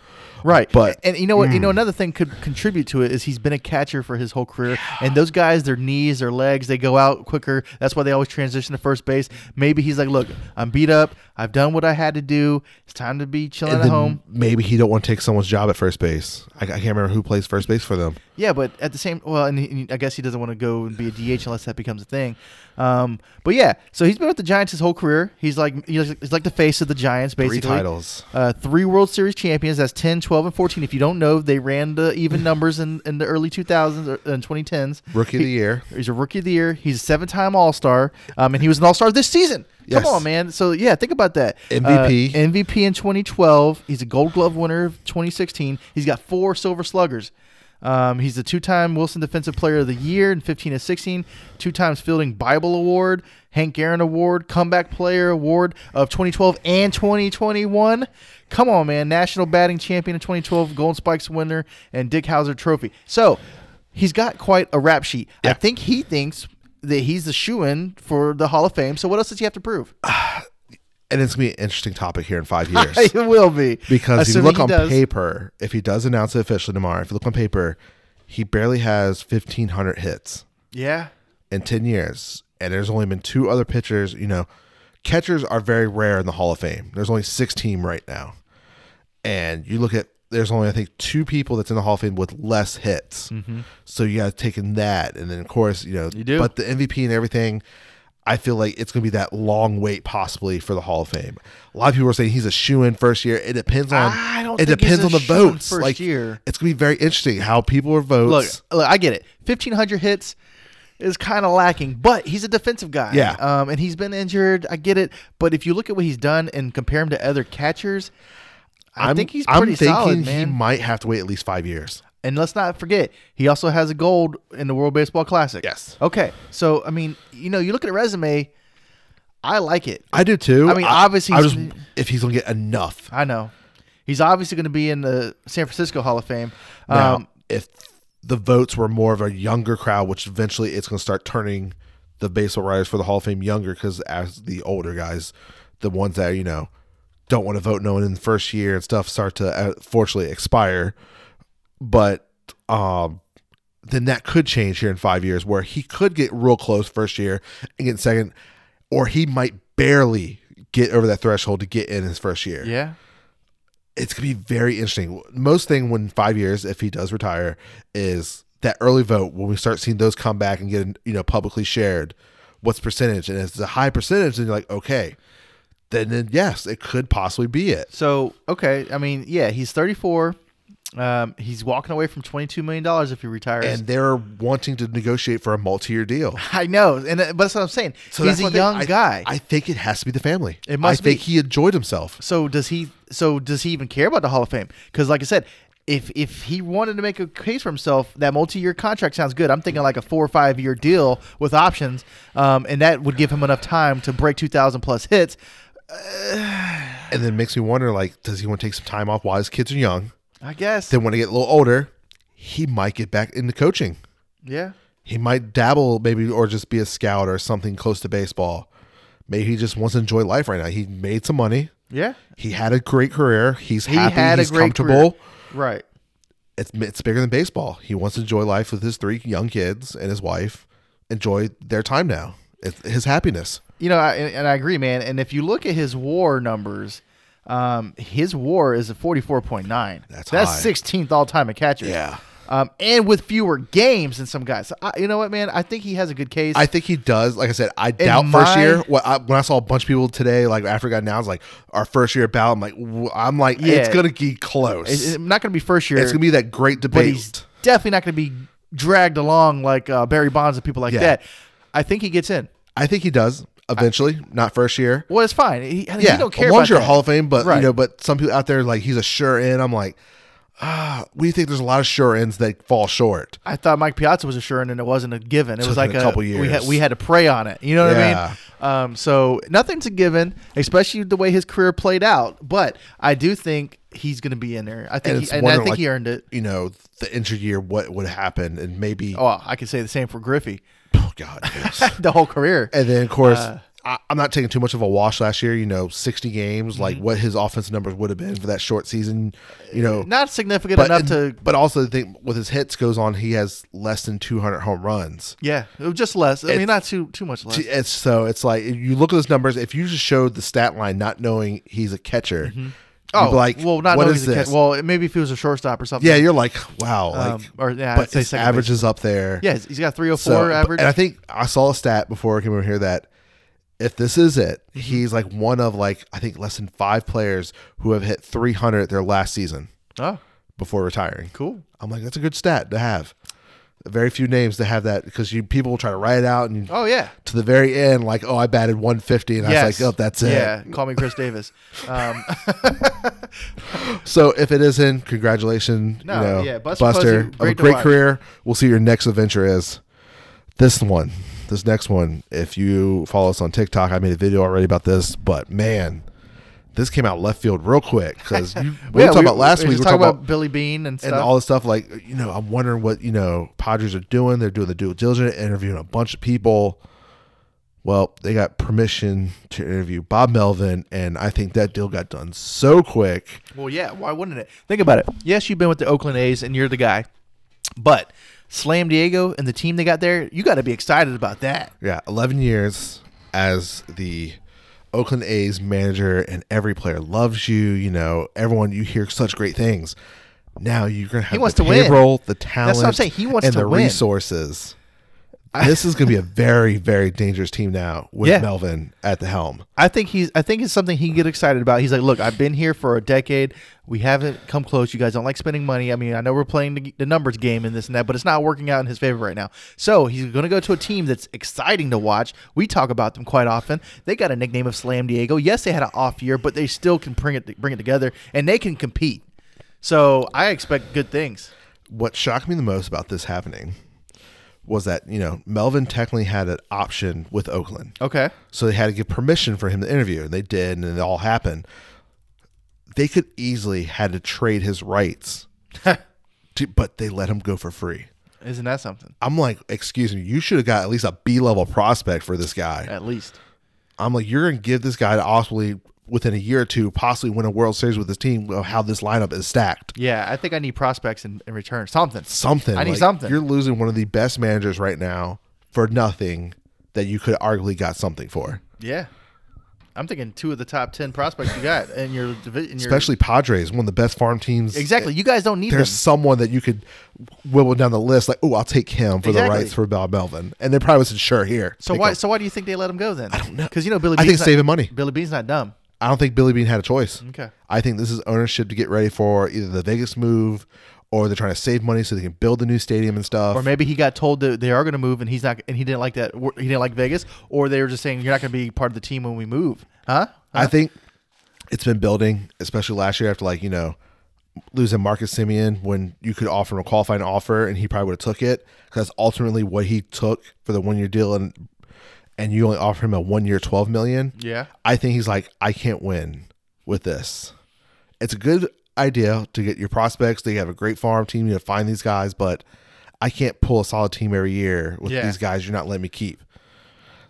Right. But- and you know what? You know hmm. another thing could contribute to it is he's been a catcher for his whole career, and those guys, their knees, their legs, they go out quicker. That's why they always transition to first base. Maybe he's like, look, I'm beat up. I've done what I had to do. It's time to be chilling at home. maybe he don't want to take someone's job at first base. I, I can't remember who plays first base for them. Yeah, but at the same, well, and he, I guess he doesn't want to go and be a DH unless that becomes a thing. Um, but yeah, so he's been with the Giants his whole career. He's like he's like, the face of the Giants, basically. Three titles. Uh, three World Series champions. That's 10, 12, and 14. If you don't know, they ran the even <laughs> numbers in, in the early 2000s and 2010s. Rookie of the year. He's a rookie of the year. He's a seven time All Star. Um, and he was an All Star this season. Yes. Come on, man. So, yeah, think about that. MVP. Uh, MVP in 2012. He's a Gold Glove winner of 2016. He's got four Silver Sluggers. Um, he's the two-time Wilson Defensive Player of the Year in 15 and 16, two times Fielding Bible Award, Hank Aaron Award, Comeback Player Award of 2012 and 2021. Come on, man! National Batting Champion in 2012, Golden Spikes winner, and Dick Howser Trophy. So he's got quite a rap sheet. I think he thinks that he's the shoe-in for the Hall of Fame. So what else does he have to prove? <sighs> And it's gonna be an interesting topic here in five <laughs> years. it will be Because if you look on does. paper, if he does announce it officially tomorrow, if you look on paper, he barely has fifteen hundred hits Yeah. in ten years, and there's only been two other pitchers. You know, catchers are very rare in the Hall of Fame. There's only six team right now, and you look at there's only I think two people that's in the Hall of Fame with less hits. So you got to take in that, and then of course you know, Mm-hmm. You do. but the MVP and everything. I feel like it's going to be that long wait possibly for the Hall of Fame. A lot of people are saying he's a shoe in first year. It depends on. I don't It depends on the votes. first like year. it's going to be very interesting how people are Look, votes. look, I get it. Fifteen hundred hits is kind of lacking, but he's a defensive guy. Yeah. Um, and he's been injured. I get it, but if you look at what he's done and compare him to other catchers, I think he's pretty I'm thinking solid, he might have to wait at least five years. and let's not forget, he also has a gold in the World Baseball Classic. Yes. Okay. So I mean, you know, you look at a resume. I like it. I do too. I mean, obviously I he's- just if he's going to get enough. I know. He's obviously going to be in the San Francisco Hall of Fame. Now, Um, if the votes were more of a younger crowd, which eventually it's going to start turning the baseball writers for the Hall of Fame younger, because as the older guys, the ones that you know don't want to vote no one in the first year and stuff start to uh, fortunately expire. But um, then that could change here in five years, where he could get real close first year and get second, or he might barely get over that threshold to get in his first year yeah. it's gonna be very interesting. Most thing when five years, if he does retire, is that early vote when we start seeing those come back and get you know publicly shared. What's percentage? And if it's a high percentage, then you're like, okay, then, then yes, it could possibly be it. So okay, I mean, yeah, he's 34. Um, he's walking away from 22 million dollars if he retires. And they're wanting to negotiate for a multi-year deal. <laughs> I know, and uh, but that's what I'm saying. So he's a what I think. young I- guy. I think it has to be the family. It must I think be. he enjoyed himself. so does he? So does he even care about the Hall of Fame? Because like I said. If, if he wanted to make a case for himself, that multi-year contract sounds good. I'm thinking like a four or five year deal with options, um, and that would give him enough time to break 2,000 plus hits. <sighs> And then it makes me wonder, like, does he want to take some time off while his kids are young? I guess. Then when they get a little older, he might get back into coaching. yeah. he might dabble maybe or just be a scout or something close to baseball. Maybe he just wants to enjoy life right now. He made some money. Yeah. He had a great career. He's He happy. he's comfortable. career. Right. It's it's bigger than baseball. He wants to enjoy life with his three young kids and his wife. Enjoy their time now. It's his happiness. You know, I, and, I agree, man. And if you look at his WAR numbers, um, his WAR is a forty-four point nine. That's that's sixteenth all time at catchers. Yeah. Um, and with fewer games than some guys. So I, you know what, man? I think he has a good case. I think he does. Like I said, I doubt first year. What I, when I saw a bunch of people today, like after it got announced, like our first year ballot, I'm like, I'm like, it's gonna be close. it's, it's not going to be first year. it's gonna be that great but debate. he's definitely not going to be dragged along like uh, Barry Bonds and people like Yeah. that. I think he gets in. I think he does eventually, not first year. Well, it's fine. He, Yeah, he don't care as you're that. Hall of Fame, but Right. you know, but some people out there like he's a sure in. I'm like, ah, we think there's a lot of sure ins that fall short. I thought Mike Piazza was a sure end, and it wasn't a given. It was like a couple We had years. we had to pray on it. You know what I mean? Um, so nothing's a given, especially the way his career played out. But I do think he's going to be in there. I think, And he, and I think like- he earned it. You know, the injured year, what would happen, and maybe Oh, I could say the same for Griffey. Oh god, yes. <laughs> the whole career. and then of course. Uh, I, I'm not taking too much of a wash last year. You know, 60 games, Mm-hmm. like what his offensive numbers would have been for that short season. You know, Not significant but enough and- to. but also the thing with his hits goes on, he has less than 200 home runs. Yeah, just less. I mean, not too too much less. It's so it's like you look at those numbers. If you just showed the stat line, not knowing he's a catcher, you'd Oh, like, well, not what is he's a catch- this? Well, maybe if he was a shortstop or something. yeah, you're like, wow, like, Um, or yeah, I'd but say his average is up there. Yeah, he's got three hundred So, four but- average. and I think I saw a stat before I came over here that if this is it, Mm-hmm. he's like one of like I think less than five players who have hit 300 their last season oh, before retiring. cool. I'm like, that's a good stat to have. Very few names to have that because you people will try to write it out and Oh yeah. to the very end, like, oh, I batted 150, and I was like, oh, that's it. Yeah, call me Chris Davis. Um, <laughs> So if it is in, congratulations, No, you know, yeah, Buster Buster, Posey, great great career. We'll see your next adventure is this one, this next one. If you follow us on TikTok, I made a video already about this, but man, this came out left field real quick because <laughs> we were yeah, talking about last we week. We were talking talking about, about Billy Beane and stuff. and all the stuff. Like you know, I'm wondering what you know Padres are doing. They're doing the due diligence, interviewing a bunch of people. Well, they got permission to interview Bob Melvin, and I think that deal got done so quick. Well, yeah. Why wouldn't it? Think about it. Yes, you've been with the Oakland A's and you're the guy, but Slam Diego and the team they got there, you got to be excited about that. Yeah, 11 years as the Oakland A's manager, and every player loves you. You know, everyone, you hear such great things. Now you're going to have wants the to win. payroll, the talent, That's what I'm saying. He wants and to the win. resources. <laughs> this is going to be a very, very dangerous team now with Yeah. Melvin at the helm. I think he's. I think it's something he can get excited about. He's like, look, I've been here for a decade. We haven't come close. You guys don't like spending money. I mean, I know we're playing the, the numbers game and this and that, but it's not working out in his favor right now. So he's going to go to a team that's exciting to watch. We talk about them quite often. They got a nickname of Slam Diego. Yes, they had an off year, but they still can bring it bring it together and they can compete. So I expect good things. What shocked me the most about this happening was that, you know, Melvin technically had an option with Oakland. Okay. So they had to get permission for him to interview, and they did, and it all happened. They could easily had to trade his rights, <laughs> to, but they let him go for free. Isn't that something? I'm like, excuse me, you should have got at least a B level prospect for this guy. At least. I'm like, you're gonna give this guy to possibly within a year or two possibly win a World Series with this team of how this lineup is stacked. Yeah, I think I need prospects in, in return. Something. Something. I need like, something. You're losing one of the best managers right now for nothing that you could arguably got something for. Yeah. I'm thinking two of the top 10 prospects you got in your division. Especially Padres, one of the best farm teams. Exactly. You guys don't need them. there's someone that you could whittle down the list like, oh, I'll take him for Exactly. the rights for Bob Melvin, and they probably said, sure, here. So why? him. So why do you think they let him go then? I don't know. Because you know Billy. I think not- saving money. Billy Beane's not dumb. I don't think Billy Beane had a choice. Okay. I think this is ownership to get ready for either the Vegas move or they're trying to save money so they can build the new stadium and stuff. Or maybe he got told that they are going to move, and he's not, and he didn't like that. He didn't like Vegas, or they were just saying you're not going to be part of the team when we move, huh? I think it's been building, especially last year after like, you know, losing Marcus Semien when you could offer him a qualifying offer and he probably would have took it because that's ultimately what he took for the one year deal and and you only offer him a one year 12 million. Yeah. I think he's like, I can't win with this. It's a good idea to get your prospects. They have a great farm team. You know, find these guys, but I can't pull a solid team every year with Yeah. these guys you're not letting me keep.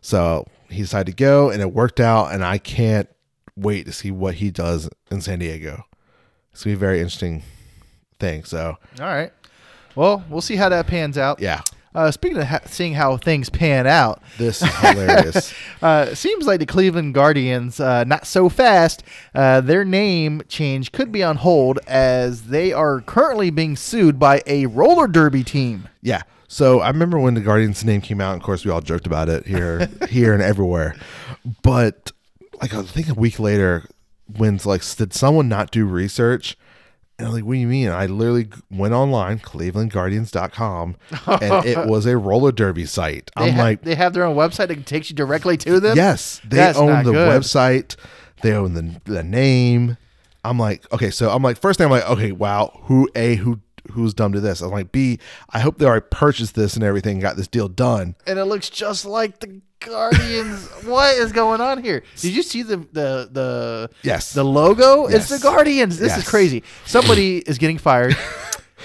So he decided to go, and it worked out. And I can't wait to see what he does in San Diego. It's gonna be a very interesting thing. So All right. Well, we'll see how that pans out. yeah, Uh, speaking of ha- seeing how things pan out, this is hilarious. <laughs> uh, seems like the Cleveland Guardians, uh, not so fast. Uh, their name change could be on hold as they are currently being sued by a roller derby team. Yeah. So I remember when the Guardians name came out. And of course, we all joked about it here, <laughs> here and everywhere. But like I think a week later, when's like, did someone not do research? And I'm like, what do you mean? I literally went online, clevelandguardians.com, and <laughs> it was a roller derby site. I'm ha- like, they have their own website that takes you directly to them. yes, they That's own the good. website, they own the, the name. I'm like, okay, so I'm like, first thing I'm like, okay, wow, who a who who's dumb to this? I'm like, B, I hope they already purchased this and everything, got this deal done. and it looks just like the Guardians. <laughs> what is going on here? Did you see the the the Yes. the logo? It's the Guardians. This is crazy. Somebody <clears throat> is getting fired. <laughs>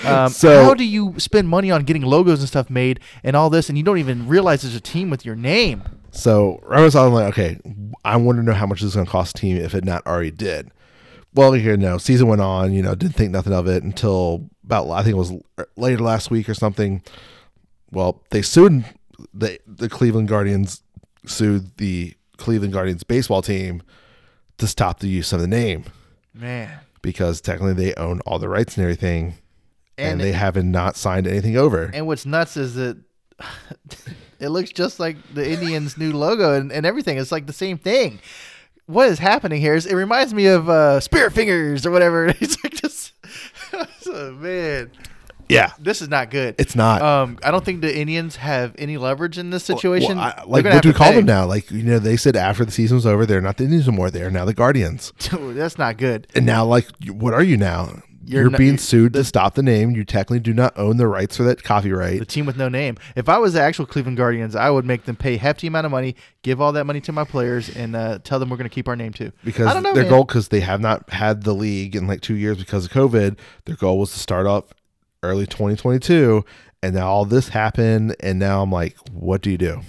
Um, So- how do you spend money on getting logos and stuff made and all this, and you don't even realize there's a team with your name? So I was like, okay, I want to know how much this is going to cost the team if it not already did. Well, you know, season went on. You know, didn't think nothing of it until about I think it was later last week or something. Well, they sued the the Cleveland Guardians sued the Cleveland Guardians baseball team to stop the use of the name Man, because technically they own all the rights and everything, and, and they haven't not signed anything over. and what's nuts is that <laughs> it looks just like the Indians' new logo and, and everything. It's like the same thing. What is happening here is it reminds me of uh, Spirit Fingers or whatever. <laughs> It's like this. <laughs> oh, man, yeah, this is not good. it's not. Um, I don't think the Indians have any leverage in this situation. Well, I- like, what do we call pay. them now? Like, you know, they said after the season was over, they're not the Indians anymore. They're now the Guardians. Dude, <laughs> that's not good. And now, like, what are you now? You're You're, not- being sued to stop the name. You technically do not own the rights for that copyright. The team with no name. If I was the actual Cleveland Guardians, I would make them pay hefty amount of money, give all that money to my players, and uh, tell them we're going to keep our name too. Because I don't know, their man. goal, because they have not had the league in like two years because of COVID, their goal was to start off early 2022. And now all this happened. And now I'm like, what do you do?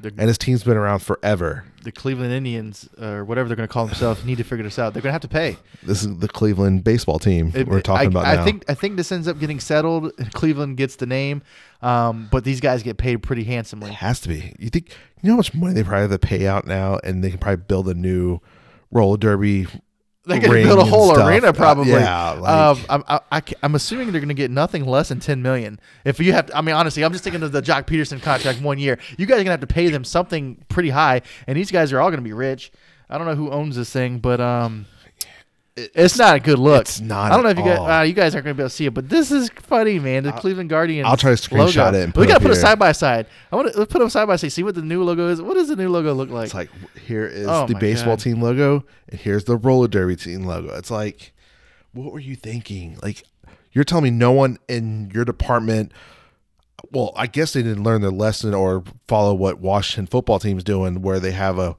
The, And this team's been around forever. The Cleveland Indians or whatever they're going to call themselves need to figure this out. They're going to have to pay. This is the Cleveland baseball team It- we're talking I, about I now. think I think this ends up getting settled. Cleveland gets the name, um, but these guys get paid pretty handsomely. It handsomely. has to be. You think you know how much money they probably have to pay out now, and they can probably build a new roller derby. They ring build a whole arena Uh, probably. yeah, like- um, I'm, I, I, am assuming they're going to get nothing less than 10 million. If you have, to, I mean, honestly, I'm just thinking of the Joc Pederson contract one year. You guys are going to have to pay them something pretty high, and these guys are all going to be rich. I don't know who owns this thing, but um, it's not a good look. it's not I don't know if you guys uh, you guys aren't going to be able to see it, but this is funny, man. The Cleveland Guardians. I'll try to screenshot logo. it we got to put it side by side. I want to put them side by side. See what the new logo is. What does the new logo look like? It's like here is Oh the baseball God. team logo, and here's the roller derby team logo. It's like, what were you thinking? Like, you're telling me no one in your department. Well, I guess they didn't learn their lesson or follow what Washington football team's doing, where they have a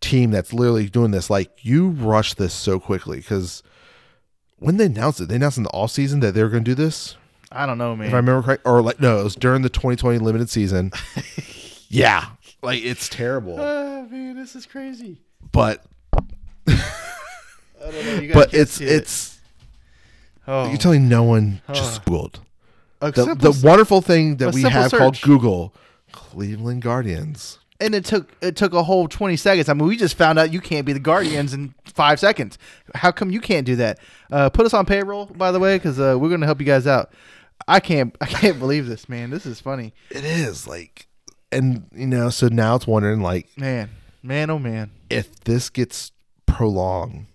team that's literally doing this. Like, you rush this so quickly because when they announced it, they announced in the off season that they were going to do this. I don't know, man. If I remember correct, or like no, it was during the 2020 limited season. <laughs> yeah, like it's terrible. Ah, man, this is crazy. But I don't know. You <laughs> but it's it. it's oh. you're telling me no one Oh. just Googled the, the wonderful thing that we have called. Google Cleveland Guardians. And it took it took a whole 20 seconds. I mean, we just found out you can't be the Guardians in five seconds. How come you can't do that? Uh, put us on payroll, by the way, because uh, we're going to help you guys out. I can't I can't believe this, man. This is funny, It is like, and you know, so now it's wondering like man, man, oh man. if this gets prolonged,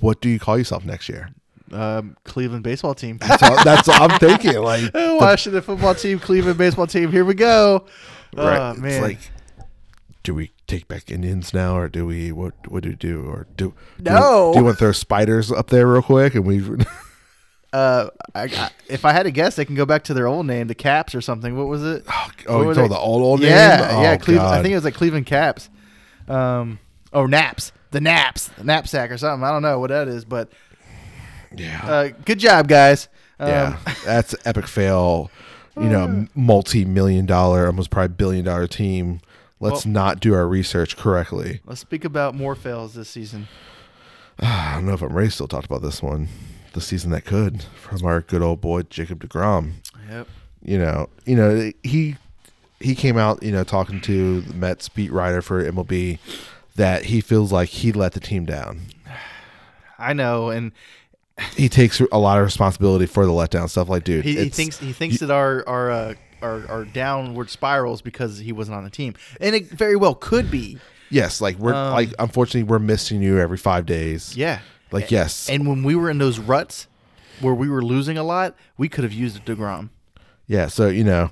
what do you call yourself next year? Um, Cleveland baseball team, That's all, that's all I'm thinking. Like, <laughs> Washington football team, Cleveland baseball team. Here we go. right? Oh, man. It's like, do we take back Indians now, or do we what? What do we do, or do do- No. Do, you want to throw spiders up there real quick, and we? <laughs> uh, I, I, if I had to guess, they can go back to their old name, the Caps or something. What was it? oh, What you told the old old yeah, name? yeah. Oh, Cleveland. I think it was like Cleveland Caps, um, or Naps, the Naps, the knapsack or something. I don't know what that is, but yeah, uh, good job, guys. Um, yeah. That's epic fail. You know, <laughs> multi-million dollar, almost probably billion dollar team. Let's Well- not do our research correctly. Let's speak about more fails this season. <sighs> I don't know if I'm ready to still talk about this one. The season that could from our good old boy Jacob deGrom. Yep. you know, you know, he he came out, you know, talking to the Mets beat writer for MLB that he feels like he let the team down. <sighs> I know, and He takes a lot of responsibility for the letdown stuff. Like, dude, he, he thinks he thinks that our our, uh, our downward spirals because he wasn't on the team, and it very well could be. yes, like we're Um, like unfortunately we're missing you every five days. Yeah. like yes, And when we were in those ruts where we were losing a lot, we could have used deGrom. yeah. So you know,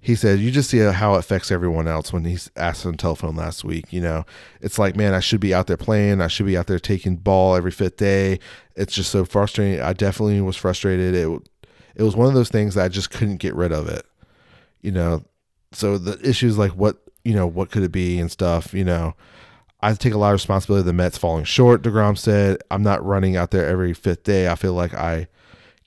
he said you just see how it affects everyone else when he's asked on the telephone last week. You know, it's like man, I should be out there playing. I should be out there taking ball every fifth day. It's just so frustrating. I definitely was frustrated. It it was one of those things that I just couldn't get rid of it. You know, so the issues like what you know what could it be and stuff. You know, I take a lot of responsibility. The Mets falling short. deGrom said, "I'm not running out there every fifth day. I feel like I."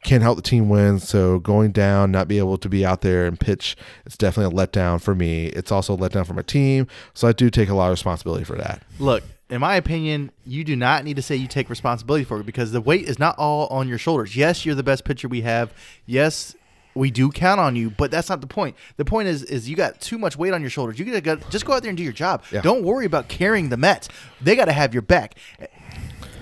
Can't help the team win, so going down, not be able to be out there and pitch, it's definitely a letdown for me. It's also a letdown for my team, so I do take a lot of responsibility for that. Look, in my opinion, you do not need to say you take responsibility for it because the weight is not all on your shoulders. Yes, you're the best pitcher we have. Yes, we do count on you, but that's not the point. The point is, is you got too much weight on your shoulders. You gotta go, just go out there and do your job. Yeah. Don't worry about carrying the Mets. They got to have your back.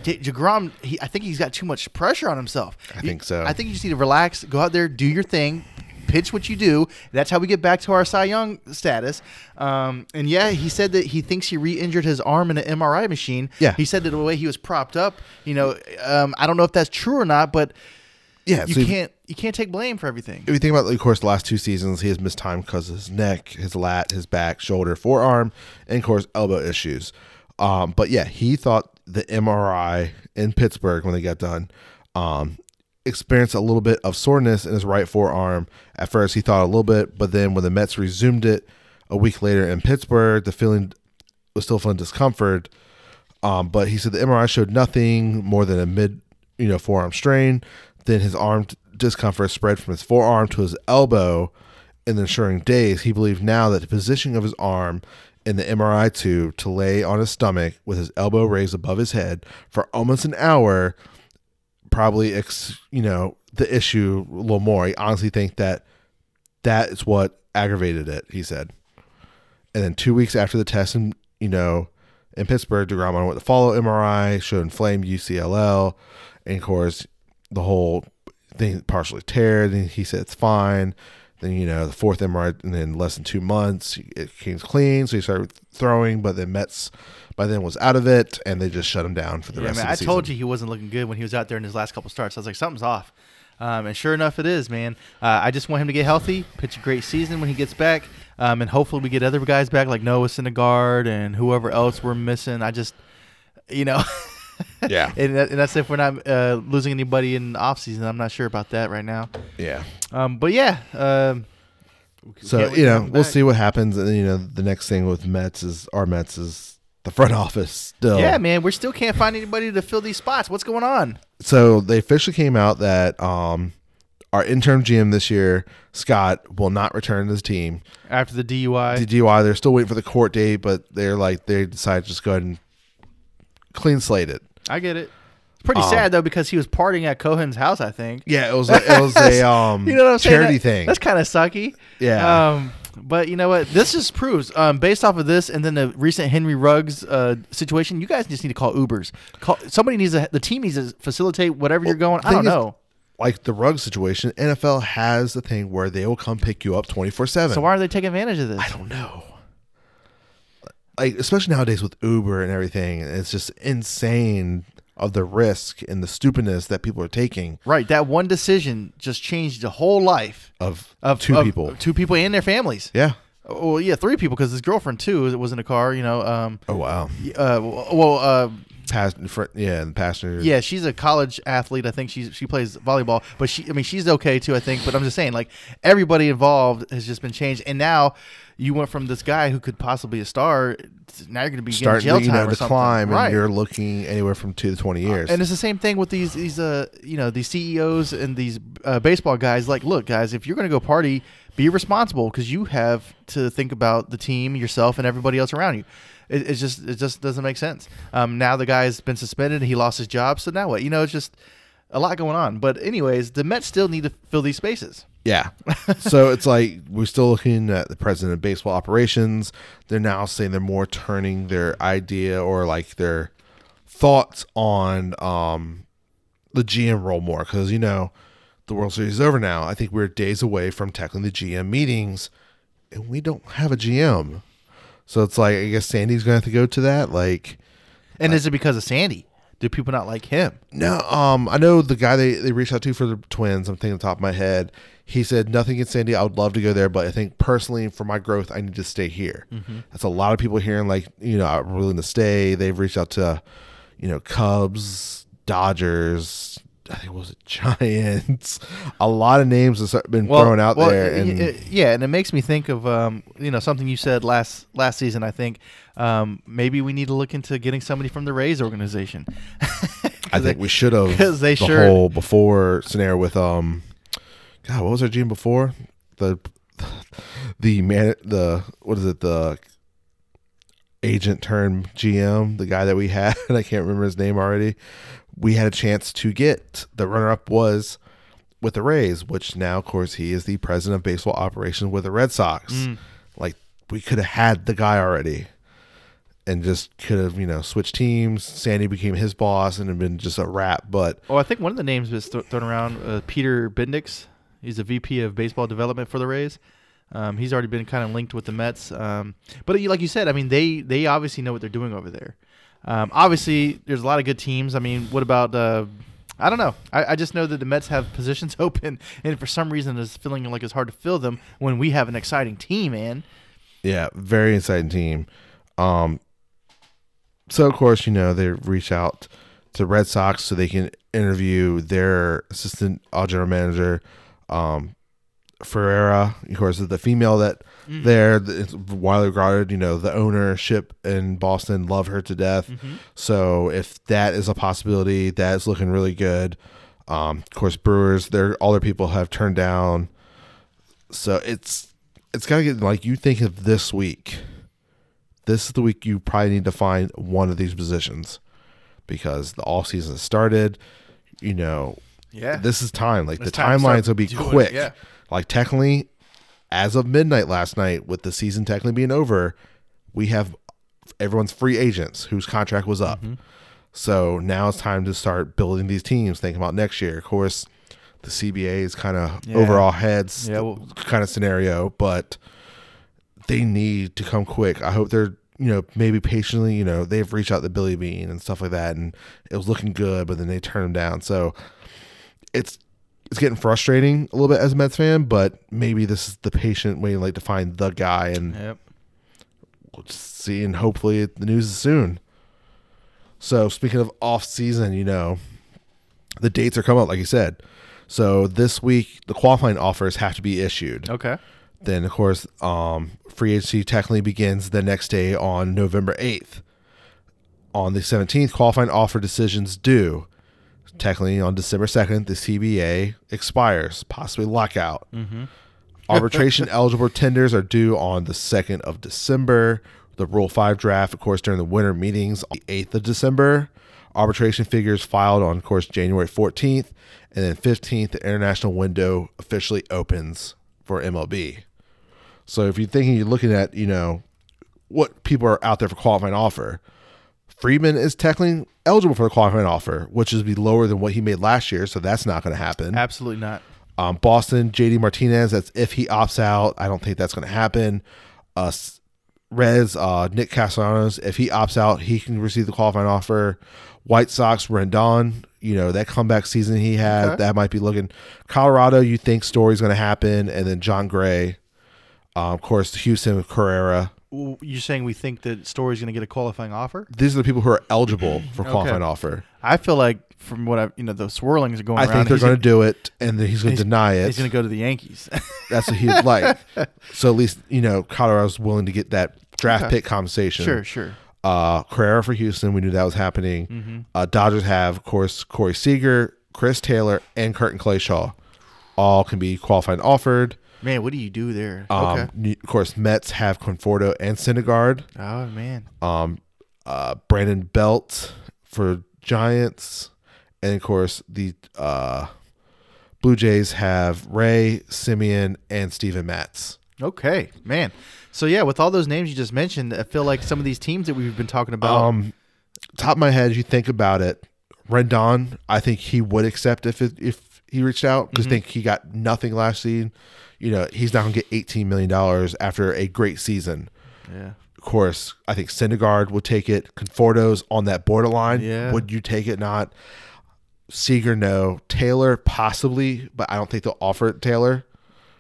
deGrom, I think he's got too much pressure on himself. I think so. I think you just need to relax, go out there, do your thing, pitch what you do. That's how we get back to our Cy Young status. Um, and yeah, he said that he thinks he re-injured his arm in an MRI machine. Yeah. he said that the way he was propped up. You know, um, I don't know if that's true or not, but Yeah, you so can't you can't take blame for everything. if you think about, of course, the last two seasons, he has missed time because of his neck, his lat, his back, shoulder, forearm, and of course, elbow issues. Um, but yeah, he thought the MRI in Pittsburgh when they got done um, experienced a little bit of soreness in his right forearm. At first, he thought a little bit, but then when the Mets resumed it a week later in Pittsburgh, the feeling was still feeling discomfort. Um, but he said the MRI showed nothing more than a mid, you know, forearm strain. Then his arm discomfort spread from his forearm to his elbow in the ensuing days. He believed now that the positioning of his arm in the MRI tube to lay on his stomach with his elbow raised above his head for almost an hour probably, ex, you know, the issue a little more. I honestly think that that is what aggravated it. He said. And then two weeks after the test, and you know, in Pittsburgh, deGrom went to follow MRI, showed inflamed UCL, and of course, the whole thing partially teared. And he said it's fine. Then you know the fourth MRI, and then less than two months, it came clean. So he started throwing, but then Mets by then was out of it, and they just shut him down for the Yeah, rest man, of the I season. told you he wasn't looking good when he was out there in his last couple starts. I was like, something's off. Um, and sure enough, it is, man. Uh, I just want him to get healthy, pitch a great season when he gets back, um, and hopefully we get other guys back like Noah Syndergaard and whoever else we're missing. I just, you know, <laughs> <laughs> Yeah. and, that, and that's if we're not uh, losing anybody in the offseason. I'm not sure about that right now. Yeah. Um, but yeah, um, So you know, we'll back. see what happens. And you know, the next thing with Mets is our Mets is the front <laughs> office still. yeah, man, we still can't find anybody to fill these spots. What's going on? So they officially came out that um, our interim GM this year, Scott, will not return to his team. After the DUI, The DUI, they're still waiting for the court date, but they're like they decided to just go ahead and clean slate it. I get it. It's pretty Um, sad though because he was partying at Cohen's house. I think. Yeah, it was a, it was <laughs> a um you know what I'm saying? charity That- thing. That's kind of sucky. Yeah. Um, but you know what? This just proves, um, based off of this and then the recent Henry Ruggs uh, situation, you guys just need to call Ubers. Call somebody needs to. The team needs to facilitate whatever you're going. I don't is- know. like the rug situation, NFL has the thing where they will come pick you up twenty four seven. So why are they taking advantage of this? I don't know. Like especially nowadays with Uber and everything, it's just insane of the risk and the stupidness that people are taking Right, that one decision just changed the whole life of, of two of people. two people and their families. Yeah. Well, yeah, three people because his girlfriend too was in a car. You know, um, Oh wow. uh, well, uh, Pass, fr- yeah, the passenger. Yeah, she's a college athlete. I think she's she plays volleyball, but she I mean she's okay too. I think, but I'm just saying like everybody involved has just been changed, and now you went from this guy who could possibly be a star. to- Now you're going to be Starting jail you time know, or something. climb, right? and you're looking anywhere from two to twenty years. And it's the same thing with these these uh you know these CEOs and these uh, baseball guys. Like, look, guys, if you're going to go party, be responsible because you have to think about the team, yourself, and everybody else around you. It, it's just it just doesn't make sense. Um, now the guy's been suspended, he lost his job, so now what? You know, it's just a lot going on. But anyways, the Mets still need to fill these spaces. Yeah. <laughs> so it's like we're still looking at the president of baseball operations. They're now saying they're more turning their idea or like their thoughts on um the GM role more because you know the World Series is over now. I think we're days away from tackling the GM meetings, and we don't have a GM. So it's like I guess Sandy's gonna have to go to that. Like And is it because of Sandy? Do people not like him? No, um, I know the guy they, they reached out to for the Twins. I'm thinking on the top of my head. He said nothing against Sandy. I would love to go there, but I think personally for my growth, I need to stay here. That's a lot of people hearing like you know I'm willing to stay. They've reached out to, you know, Cubs, Dodgers, I think it was it <laughs> Giants. A lot of names have been Well, thrown out well, there, and yeah, and it makes me think of um, you know something you said last last season. I think um, maybe we need to look into getting somebody from the Rays organization. <laughs> I think we should have because they the sure- whole before scenario with um, God, what was our GM before the the man the what is it the agent turned GM the guy that we had <laughs> I can't remember his name already. We had a chance to get the runner up was with the Rays, which now of course he is the president of baseball operations with the Red Sox. Mm. Like we could have had the guy already. And just could have, you know, switched teams. Sandy became his boss and it been just a wrap. But Oh, I think one of the names was th- thrown around. Uh, Peter Bendix. He's a VP of baseball development for the Rays. Um, he's already been kind of linked with the Mets. Um, but like you said, I mean, they they obviously know what they're doing over there. Um, obviously, there's a lot of good teams. I mean, what about? Uh, I don't know. I, I just know that the Mets have <laughs> positions open, and for some reason, it's feeling like it's hard to fill them when we have an exciting team, man. Yeah, very exciting team. Um, so of course, you know they reach out to Red Sox so they can interview their assistant general manager, um, Ferreira. Of course, the female that there it's widely regarded. You know, the ownership in Boston love her to death. So if that is a possibility, that is looking really good. Um, of course, Brewers, their all their people have turned down. So it's it's gotta get like you think of this week. This is the week you probably need to find one of these positions because the off season has started. You know, Yeah. this is time. Like It's the time timelines will be doing it, quick. yeah. Like technically, as of midnight last night, with the season technically being over, we have everyone's free agents whose contract was up. Mm-hmm. So now it's time to start building these teams, thinking about next year. Of course, the CBA is kind of Yeah. overall heads Yeah, well- kind of scenario, but they need to come quick. I hope they're you know maybe patiently. You know they've reached out to Billy Beane and stuff like that, and it was looking good, but then they turned him down. So it's it's getting frustrating a little bit as a Mets fan, but maybe this is the patient way like to find the guy and Yep. we'll see and hopefully the news is soon. So speaking of off season, you know, the dates are coming up, like you said. So this week the qualifying offers have to be issued. Okay. Then of course, um, free agency technically begins the next day on November eighth. On the seventeenth, qualifying offer decisions due. Technically on December second, the CBA expires, possibly lockout. Mm-hmm. Arbitration <laughs> eligible tenders are due on the 2nd of December. The Rule 5 draft, of course, during the winter meetings on the 8th of December. Arbitration figures filed on, of course, January 14th. And then 15th, the international window officially opens for MLB. So if you're thinking, you're looking at, you know, what people are out there for qualifying offer, Freeman is technically eligible for the qualifying offer, which is be lower than what he made last year. So that's not going to happen. Absolutely not. Um, Boston, JD Martinez, that's if he opts out. I don't think that's going to happen. Uh, Reds, uh, Nick Castellanos, if he opts out, he can receive the qualifying offer. White Sox, Rendon, you know, that comeback season he had, Okay. that might be looking. Colorado, you think story's going to happen. And then Jon Gray, uh, of course, Houston, Correa. You're saying we think that Story's going to get a qualifying offer? These are the people who are eligible <clears throat> for qualifying offer. I feel like from what I, you know, the swirlings are going I around. think they're he's going to do it, and then he's going to deny it. He's going to go to the Yankees. <laughs> That's what he'd like. <laughs> So at least you know Colorado's willing to get that draft Okay. pick compensation. sure, sure. Uh, Correa for Houston, we knew that was happening. Mm-hmm. Uh, Dodgers have, of course, Corey Seager, Chris Taylor, and Curtin Clayshaw. All can be qualified and offered. Man, what do you do there? Um, okay. Of course, Mets have Conforto and Syndergaard. Oh man. Um, uh, Brandon Belt for Giants, and of course the uh, Blue Jays have Ray, Semien, and Steven Matz. Okay, man. So yeah, with all those names you just mentioned, I feel like some of these teams that we've been talking about. Um, top of my head, as you think about it, Rendon, I think he would accept if it, if he reached out because I think he got nothing last season. You know, he's not gonna get eighteen million dollars after a great season. yeah. Of course, I think Syndergaard would take it. Conforto's on that borderline. Yeah. Would you take it? Not. Seager, no. Taylor, possibly, but I don't think they'll offer it. Taylor,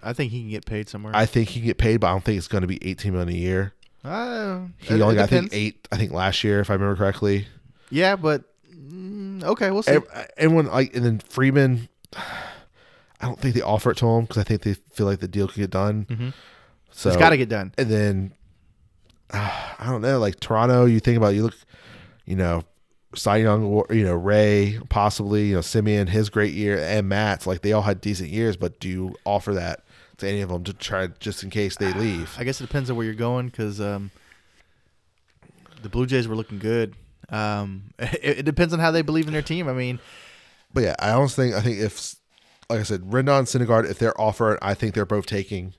I think he can get paid somewhere. I think he can get paid, but I don't think it's going to be eighteen million a year. Uh, He only got I think eight. I think last year, if I remember correctly. Yeah, but mm, okay, we'll see. Ev- Everyone like, and then Freeman. I don't think they offer it to him because I think they feel like the deal could get done. Mhm. So it's got to get done. and then uh, I don't know, like Toronto. You think about you look, you know, Cy Young, or, you know, Ray, possibly, you know, Semien, his great year, and Matz like they all had decent years, but do you offer that to any of them to try just in case they leave? I guess it depends on where you're going because um, the Blue Jays were looking good. Um, <laughs> it, it depends on how they believe in their team. I mean, But yeah, I almost think I think if, like I said, Rendon, Syndergaard, if they're offered, I think they're both taking.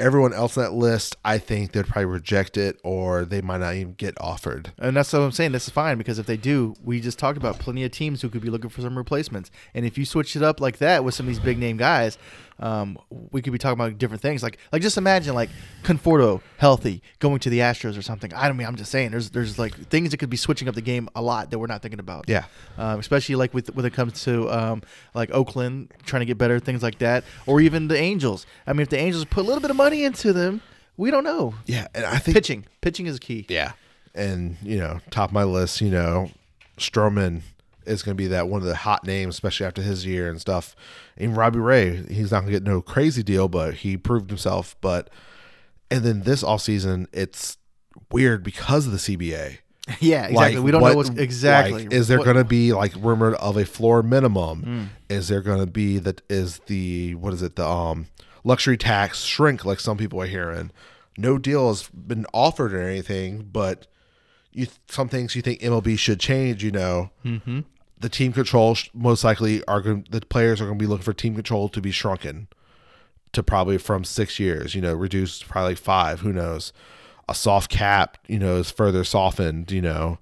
Everyone else on that list, I think they'd probably reject it, or they might not even get offered. and that's what I'm saying. This is fine because if they do, we just talked about plenty of teams who could be looking for some replacements. And if you switch it up like that with some of these big name guys, um, we could be talking about different things. Like, like just imagine like Conforto healthy going to the Astros or something. I don't mean I'm just saying there's there's like things that could be switching up the game a lot that we're not thinking about. Yeah. um, especially like with when it comes to um, like Oakland trying to get better, things like that, or even the Angels. I mean, if the Angels put a little bit of money into them, we don't know. Yeah, and I think Pitching, pitching is key. Yeah. And, you know, top of my list, you know, Stroman is going to be that one of the hot names, especially after his year and stuff. And Robbie Ray, he's not going to get no crazy deal, but he proved himself. But, and then this offseason, it's weird because of the CBA. <laughs> Yeah, exactly. Like, we don't what- know what's exactly. like, is there going to be like rumored of a floor minimum? Mm. Is there going to be that is the what is it the um luxury tax shrink like some people are hearing? No deal has been offered or anything, but you some things you think MLB should change. You know, Mhm. The team control most likely are going the players are going to be looking for team control to be shrunken to probably from six years. You know, reduced to probably like five. Who knows? A soft cap, you know, is further softened. You know,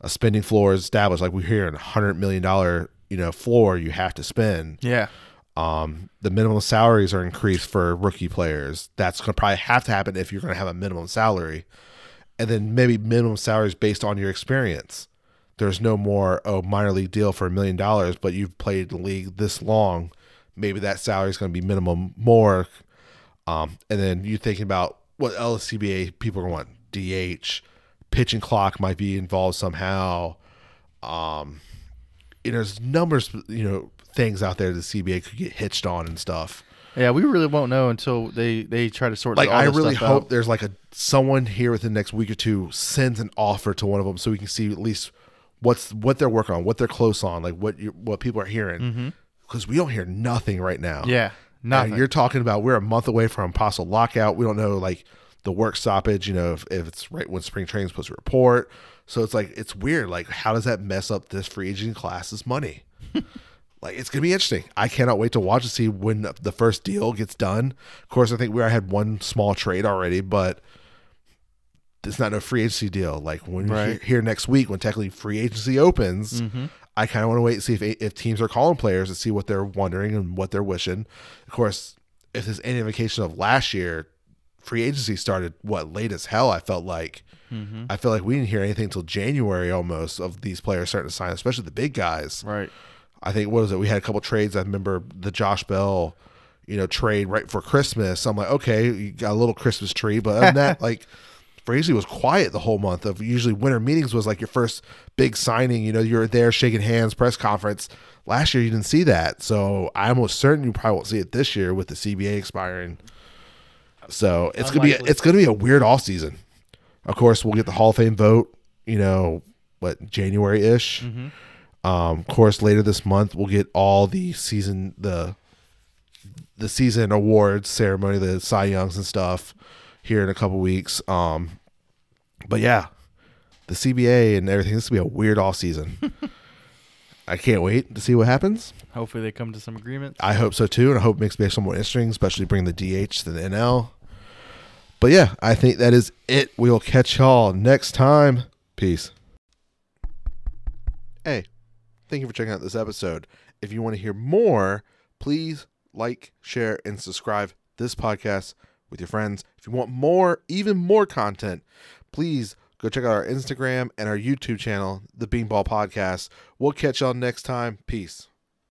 a spending floor is established. Like we're hearing, a hundred million dollar, you know, floor you have to spend. Yeah, Um, the minimum salaries are increased for rookie players. That's going to probably have to happen if you're going to have a minimum salary, and then maybe minimum salaries based on your experience. There's no more oh minor league deal for a million dollars, but you've played the league this long. Maybe that salary is going to be minimum more. Um, and then you're thinking about what LCBA people are going to want. DH, pitching clock might be involved somehow. Um, you know, there's numbers, you know, things out there the CBA could get hitched on and stuff. yeah. We really won't know until they they try to sort. Like, I really hope out. there's like a someone here within the next week or two sends an offer to one of them so we can see at least what's what they're working on, what they're close on, like what you, what people are hearing. Because we don't hear nothing right now. Mm-hmm. Yeah, nothing. you're talking about we're a month away from possible lockout. We don't know like the work stoppage. You know if, if it's right when spring training is supposed to report. So it's like it's weird. Like how does that mess up this free agent class's money? <laughs> like it's gonna be interesting. I cannot wait to watch and see when the first deal gets done. Of course, I think we already had one small trade already, but it's not a free agency deal. Like when Right. here next week, when technically free agency opens, Mm-hmm. I kind of want to wait and see if if teams are calling players and see what they're wondering and what they're wishing. Of course, if there's any indication of last year, free agency started what late as hell. I felt like. Mm-hmm. I feel like we didn't hear anything until January almost of these players starting to sign, especially the big guys. right. I think what was it? We had a couple trades. I remember the Josh Bell, you know, trade right for Christmas. I'm like, okay, you got a little Christmas tree, but other than that, <laughs> like, Frazee was quiet the whole month. Of usually winter meetings was like your first big signing. You know, you're there shaking hands, press conference. Last year you didn't see that, so I'm almost certain you probably won't see it this year with the CBA expiring. So it's gonna be Unlikely. it's gonna be a weird off season. Of course, we'll get the Hall of Fame vote. You know, what January ish. Mm-hmm. Um, of course, later this month we'll get all the season the the season awards ceremony, the Cy Youngs and stuff here in a couple weeks. Um, but yeah, the CBA and everything. This will be a weird off season. <laughs> I can't wait to see what happens. Hopefully they come to some agreement. I hope so too, and I hope it makes baseball more interesting, especially bringing the DH to the NL. But yeah, I think that is it. We'll catch y'all next time. Peace. Hey, thank you for checking out this episode. If you want to hear more, please like, share, and subscribe this podcast with your friends. If you want more, even more content, please go check out our Instagram and our YouTube channel, the Beanball Podcast. We'll catch y'all next time. Peace.